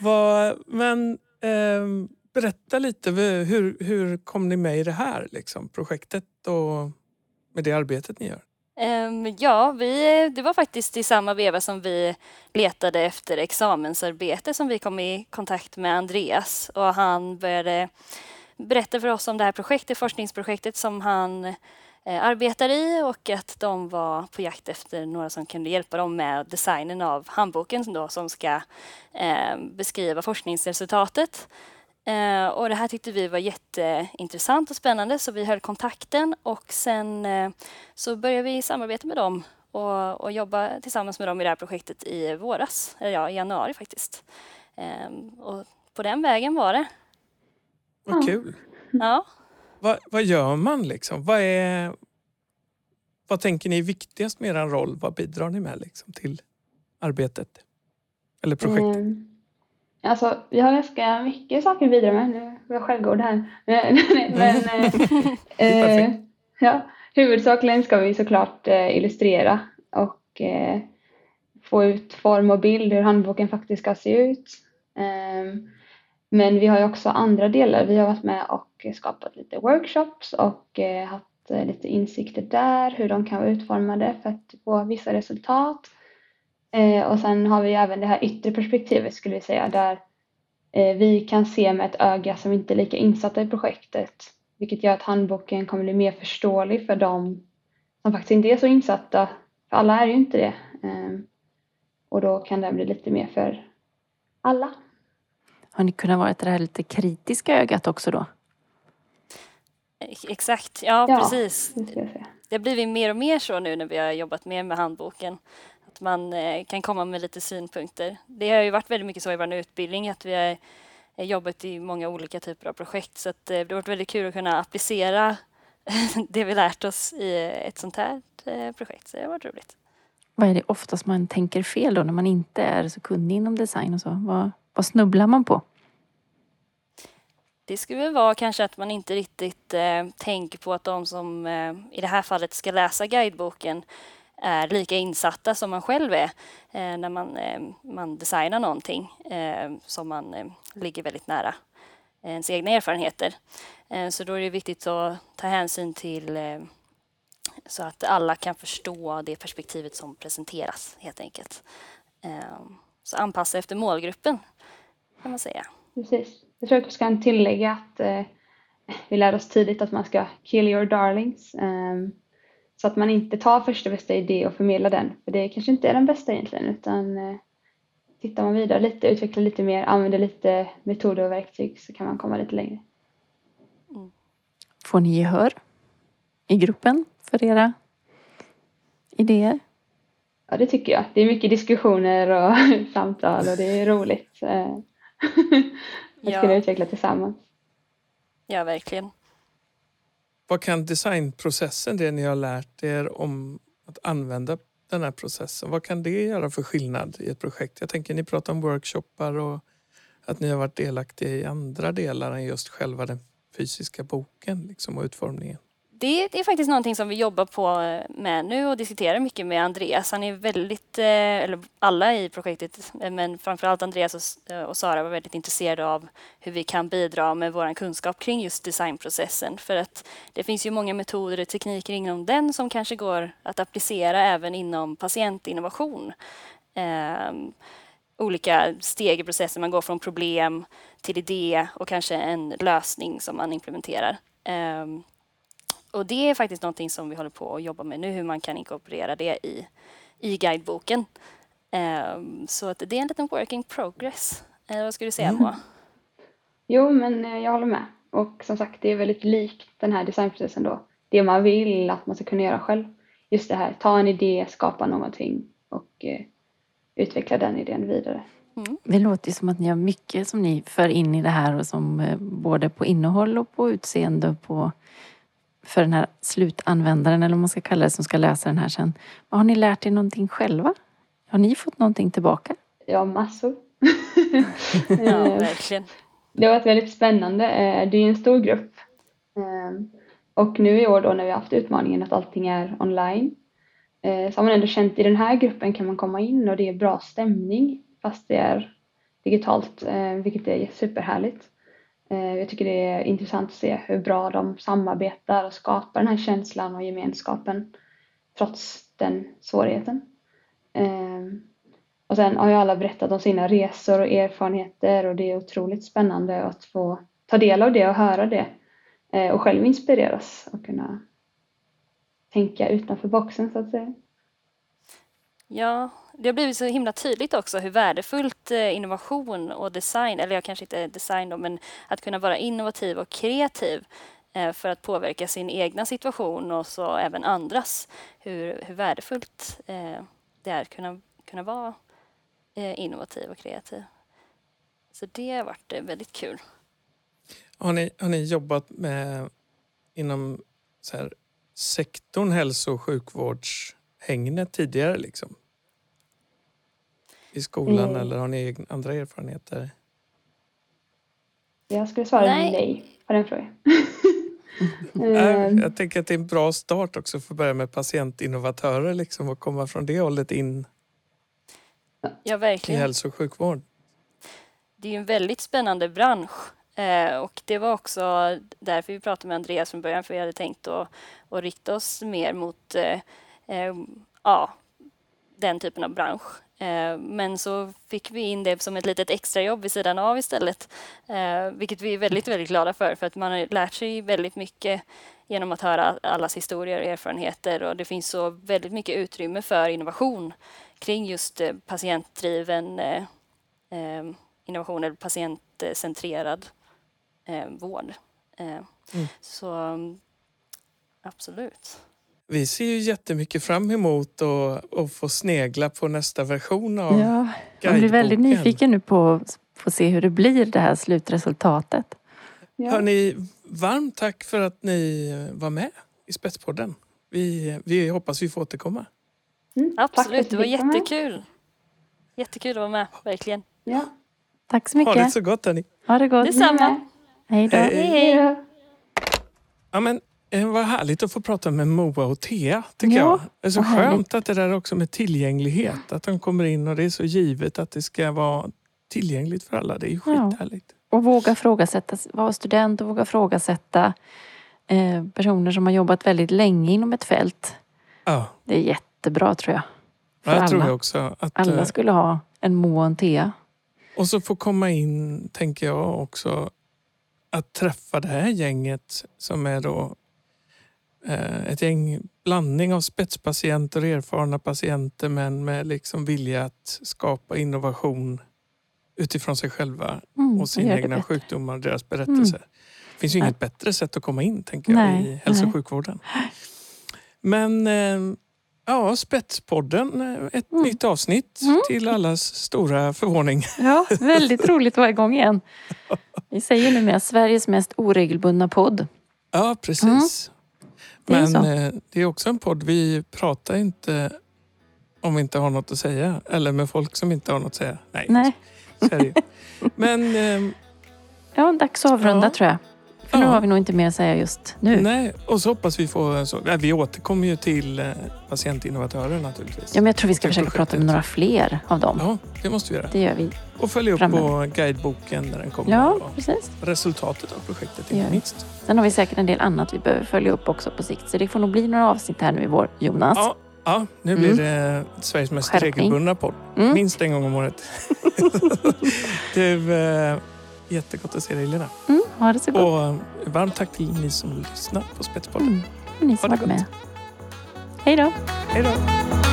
Vad, men ehm, berätta lite, hur, hur kom ni med i det här liksom, projektet och med det arbetet ni gör? Ehm, ja, vi, det var faktiskt i samma veva som vi letade efter examensarbete som vi kom i kontakt med Andreas och han började berättade för oss om det här projektet, forskningsprojektet som han eh, arbetar i och att de var på jakt efter några som kunde hjälpa dem med designen av handboken då, som ska eh, beskriva forskningsresultatet. Eh, och det här tyckte vi var jätteintressant och spännande så vi höll kontakten och sen eh, så började vi samarbeta med dem och, och jobba tillsammans med dem i det här projektet i våras, eller ja, i januari faktiskt. Eh, och på den vägen var det. Vad kul! Ja. Vad, vad gör man liksom? Vad, är, vad tänker ni är viktigast med er roll? Vad bidrar ni med liksom, till arbetet? Eller projektet? Ehm, Alltså, vi har ganska mycket saker att bidra med. Nu var jag självgod här. Men, eh, eh, ja, huvudsakligen ska vi såklart eh, illustrera och eh, få ut form och bild hur handboken faktiskt ska se ut. Ehm, men vi har ju också andra delar. Vi har varit med och skapat lite workshops och eh, haft eh, lite insikter där, hur de kan vara utformade för att få vissa resultat. Eh, och sen har vi även det här yttre perspektivet skulle vi säga där vi kan se med ett öga som inte är lika insatta i projektet. Vilket gör att handboken kommer bli mer förståelig för dem som faktiskt inte är så insatta. För alla är ju inte det. Ehm, och då kan den bli lite mer för alla. Har ni kunnat vara det här lite kritiska ögat också då? Exakt, ja, Ja. precis. Det. Det har blivit mer och mer så nu när vi har jobbat mer med handboken. Att man eh, kan komma med lite synpunkter. Det har ju varit väldigt mycket så i vår utbildning att vi har eh, jobbat i många olika typer av projekt så att, eh, det har varit väldigt kul att kunna applicera det vi lärt oss i ett sånt här projekt. Så det har varit roligt. Vad är det oftast man tänker fel då när man inte är så kunnig inom design och så? Vad, vad snubblar man på? Det skulle väl vara kanske att man inte riktigt eh, tänker på att de som eh, i det här fallet ska läsa guideboken är lika insatta som man själv är eh, när man, eh, man designar någonting eh, som man eh, ligger väldigt nära ens egna erfarenheter. Eh, så då är det viktigt att ta hänsyn till eh, så att alla kan förstå det perspektivet som presenteras helt enkelt. Eh, så anpassa efter målgruppen kan man säga. Precis. Jag tror att vi ska tillägga att eh, vi lär oss tidigt att man ska kill your darlings. Eh, så att man inte tar första bästa idé och förmedlar den. För det kanske inte är den bästa egentligen utan eh, tittar man vidare lite, utvecklar lite mer, använder lite metoder och verktyg så kan man komma lite längre. Mm. Får ni gehör i gruppen för era idéer? Ja, det tycker jag. Det är mycket diskussioner och samtal och det är roligt. Att ja. kunna utveckla tillsammans. Ja, verkligen. Vad kan designprocessen, det ni har lärt er om att använda den här processen, vad kan det göra för skillnad i ett projekt? Jag tänker ni pratar om workshoppar och att ni har varit delaktiga i andra delar än just själva den fysiska boken liksom, och utformningen det, det, är faktiskt någonting som vi jobbar på eh, med nu och diskuterar mycket med Andreas. Han är väldigt, eh, eller alla i projektet, eh, men framförallt Andreas och Sara var väldigt intresserade av hur vi kan bidra med vår kunskap kring just designprocessen. För att det finns ju många metoder och tekniker inom den som kanske går att applicera även inom patientinnovation. Um, olika steg i processen. Man går från problem till idé och kanske en lösning som man implementerar. Um, och det är faktiskt någonting som vi håller på att jobba med nu, hur man kan inkorporera det i, i guideboken. Um, så att det är en liten working progress. Uh, vad skulle du säga, Moa? Mm. Jo, men eh, jag håller med. Och som sagt, det är väldigt likt den här designprocessen då. Det man vill att man ska kunna göra själv. Just det här, ta en idé, skapa någonting och uh, utveckla den idén vidare. Mm. Det låter som att ni har mycket som ni för in i det här och som uh, både på innehåll och på utseende och på för den här slutanvändaren, eller vad man ska kalla det, som ska läsa den här sen. Har ni lärt er någonting själva? Har ni fått någonting tillbaka? Ja, massor. ja, eh, verkligen. Det har varit väldigt spännande. Eh, det är en stor grupp. Eh, och nu i år då när vi har haft utmaningen att allting är online så har man ändå känt i den här gruppen kan man komma in och det är bra stämning fast det är digitalt, vilket är superhärligt. Eh, jag tycker det är intressant att se hur bra de samarbetar och skapar den här känslan och gemenskapen trots den svårigheten. Ehm, och sen har ju alla berättat om sina resor och erfarenheter och det är otroligt spännande att få ta del av det och höra det eh, och själv inspireras och kunna tänka utanför boxen så att säga. Ja, det har blivit så himla tydligt också hur värdefullt eh, innovation och design, eller jag kanske inte design då, men att kunna vara innovativ och kreativ eh, för att påverka sin egna situation och så även andras. Hur, hur värdefullt eh, det är att kunna, kunna vara innovativ och kreativ. Så det har varit väldigt kul. Har ni, har ni jobbat med inom så här, sektorn hälso och sjukvårds sjukvårdshängnet tidigare? Liksom? i skolan mm. eller har ni andra erfarenheter? Jag skulle svara nej, nej på den frågan. jag tänker att det är en bra start också för att börja med patientinnovatörer liksom och komma från det hållet in ja, verkligen. i hälso och sjukvård. Det är ju en väldigt spännande bransch eh, och det var också därför vi pratade med Andreas från början för vi hade tänkt att, att rikta oss mer mot eh, ja, den typen av bransch. Eh, men så fick vi in det som ett litet extrajobb vid sidan av istället. Eh, vilket vi är väldigt, väldigt glada för. För att man har lärt sig väldigt mycket genom att höra allas historier och erfarenheter. Och det finns så väldigt mycket utrymme för innovation kring just eh, patientdriven innovation eller patientcentrerad vård. Mm. Så absolut. Vi ser ju jättemycket fram emot att, att få snegla på nästa version av Ja, jag blir väldigt nyfiken nu på, få se hur det blir det här slutresultatet. Ja. Hörni, varmt tack för att ni var med i Spetspodden. Vi, vi hoppas vi får återkomma. Mm, att Absolut, det var jättekul. Jättekul att vara med, verkligen. Ja. Tack så Ha det mycket. så gott hörni. Ha det gott. Detsamma. Hej då. Hej. Hej då. Ja, men, vad härligt att få prata med Moa och Thea, tycker Ja, jag. Det är så härligt. skönt att det där också med tillgänglighet, att de kommer in och det är så givet att det ska vara tillgängligt för alla. Det är ju Ja. skithärligt. Och våga frågasätta, vara student och våga frågasätta eh, personer som har jobbat väldigt länge inom ett fält. Ja, Det är jättebra tror jag. För jag alla. tror jag också. Att, Alla eh, skulle ha en Moa och en Thea. Och så få komma in, tänker jag också, att träffa det här gänget som är då eh, ett gäng blandning av spetspatienter och erfarna patienter men med liksom vilja att skapa innovation utifrån sig själva Mm, och sina egna bättre. sjukdomar och deras berättelser. Det finns ju inget bättre sätt att komma in tänker jag Nej, i hälso och sjukvården. Men eh, ja, Spetspodden, eh, ett Mm. nytt avsnitt Mm. till allas stora förvåning. Ja, väldigt roligt att vara igång igen. Vi säger nu med Sveriges mest oregelbundna podd. Ja, precis. Det är Men så. eh, det är också en podd. Vi pratar inte om vi inte har något att säga. Eller med folk som inte har något att säga. Nej, Nej, är. Men eh, ja, dags att avrunda Ja. tror jag. För nu Ja. har vi nog inte mer att säga just nu. nej, och så hoppas vi få... Så, vi återkommer ju till eh, patientinnovatörer naturligtvis. Ja, men jag tror vi ska försöka prata projektet. med några fler av dem. Ja, det måste vi göra. Det gör vi. Och följa upp på guideboken när den kommer. Ja, precis. resultatet av projektet inte minst. Sen har vi säkert en del annat vi behöver följa upp också på sikt. Så det får nog bli några avsnitt här nu i vår, Jonas. Ja, ja, nu Mm. blir det Sveriges mest Skärpning. regelbundna podd. Mm. Minst en gång om året. du, eh, jättegott att se dig Lena. Mm, ha det så gott. Och eh, varmt tack till ni som lyssnar på Spetspodden. Mm. Ni som varit med. Hej då. Hej då!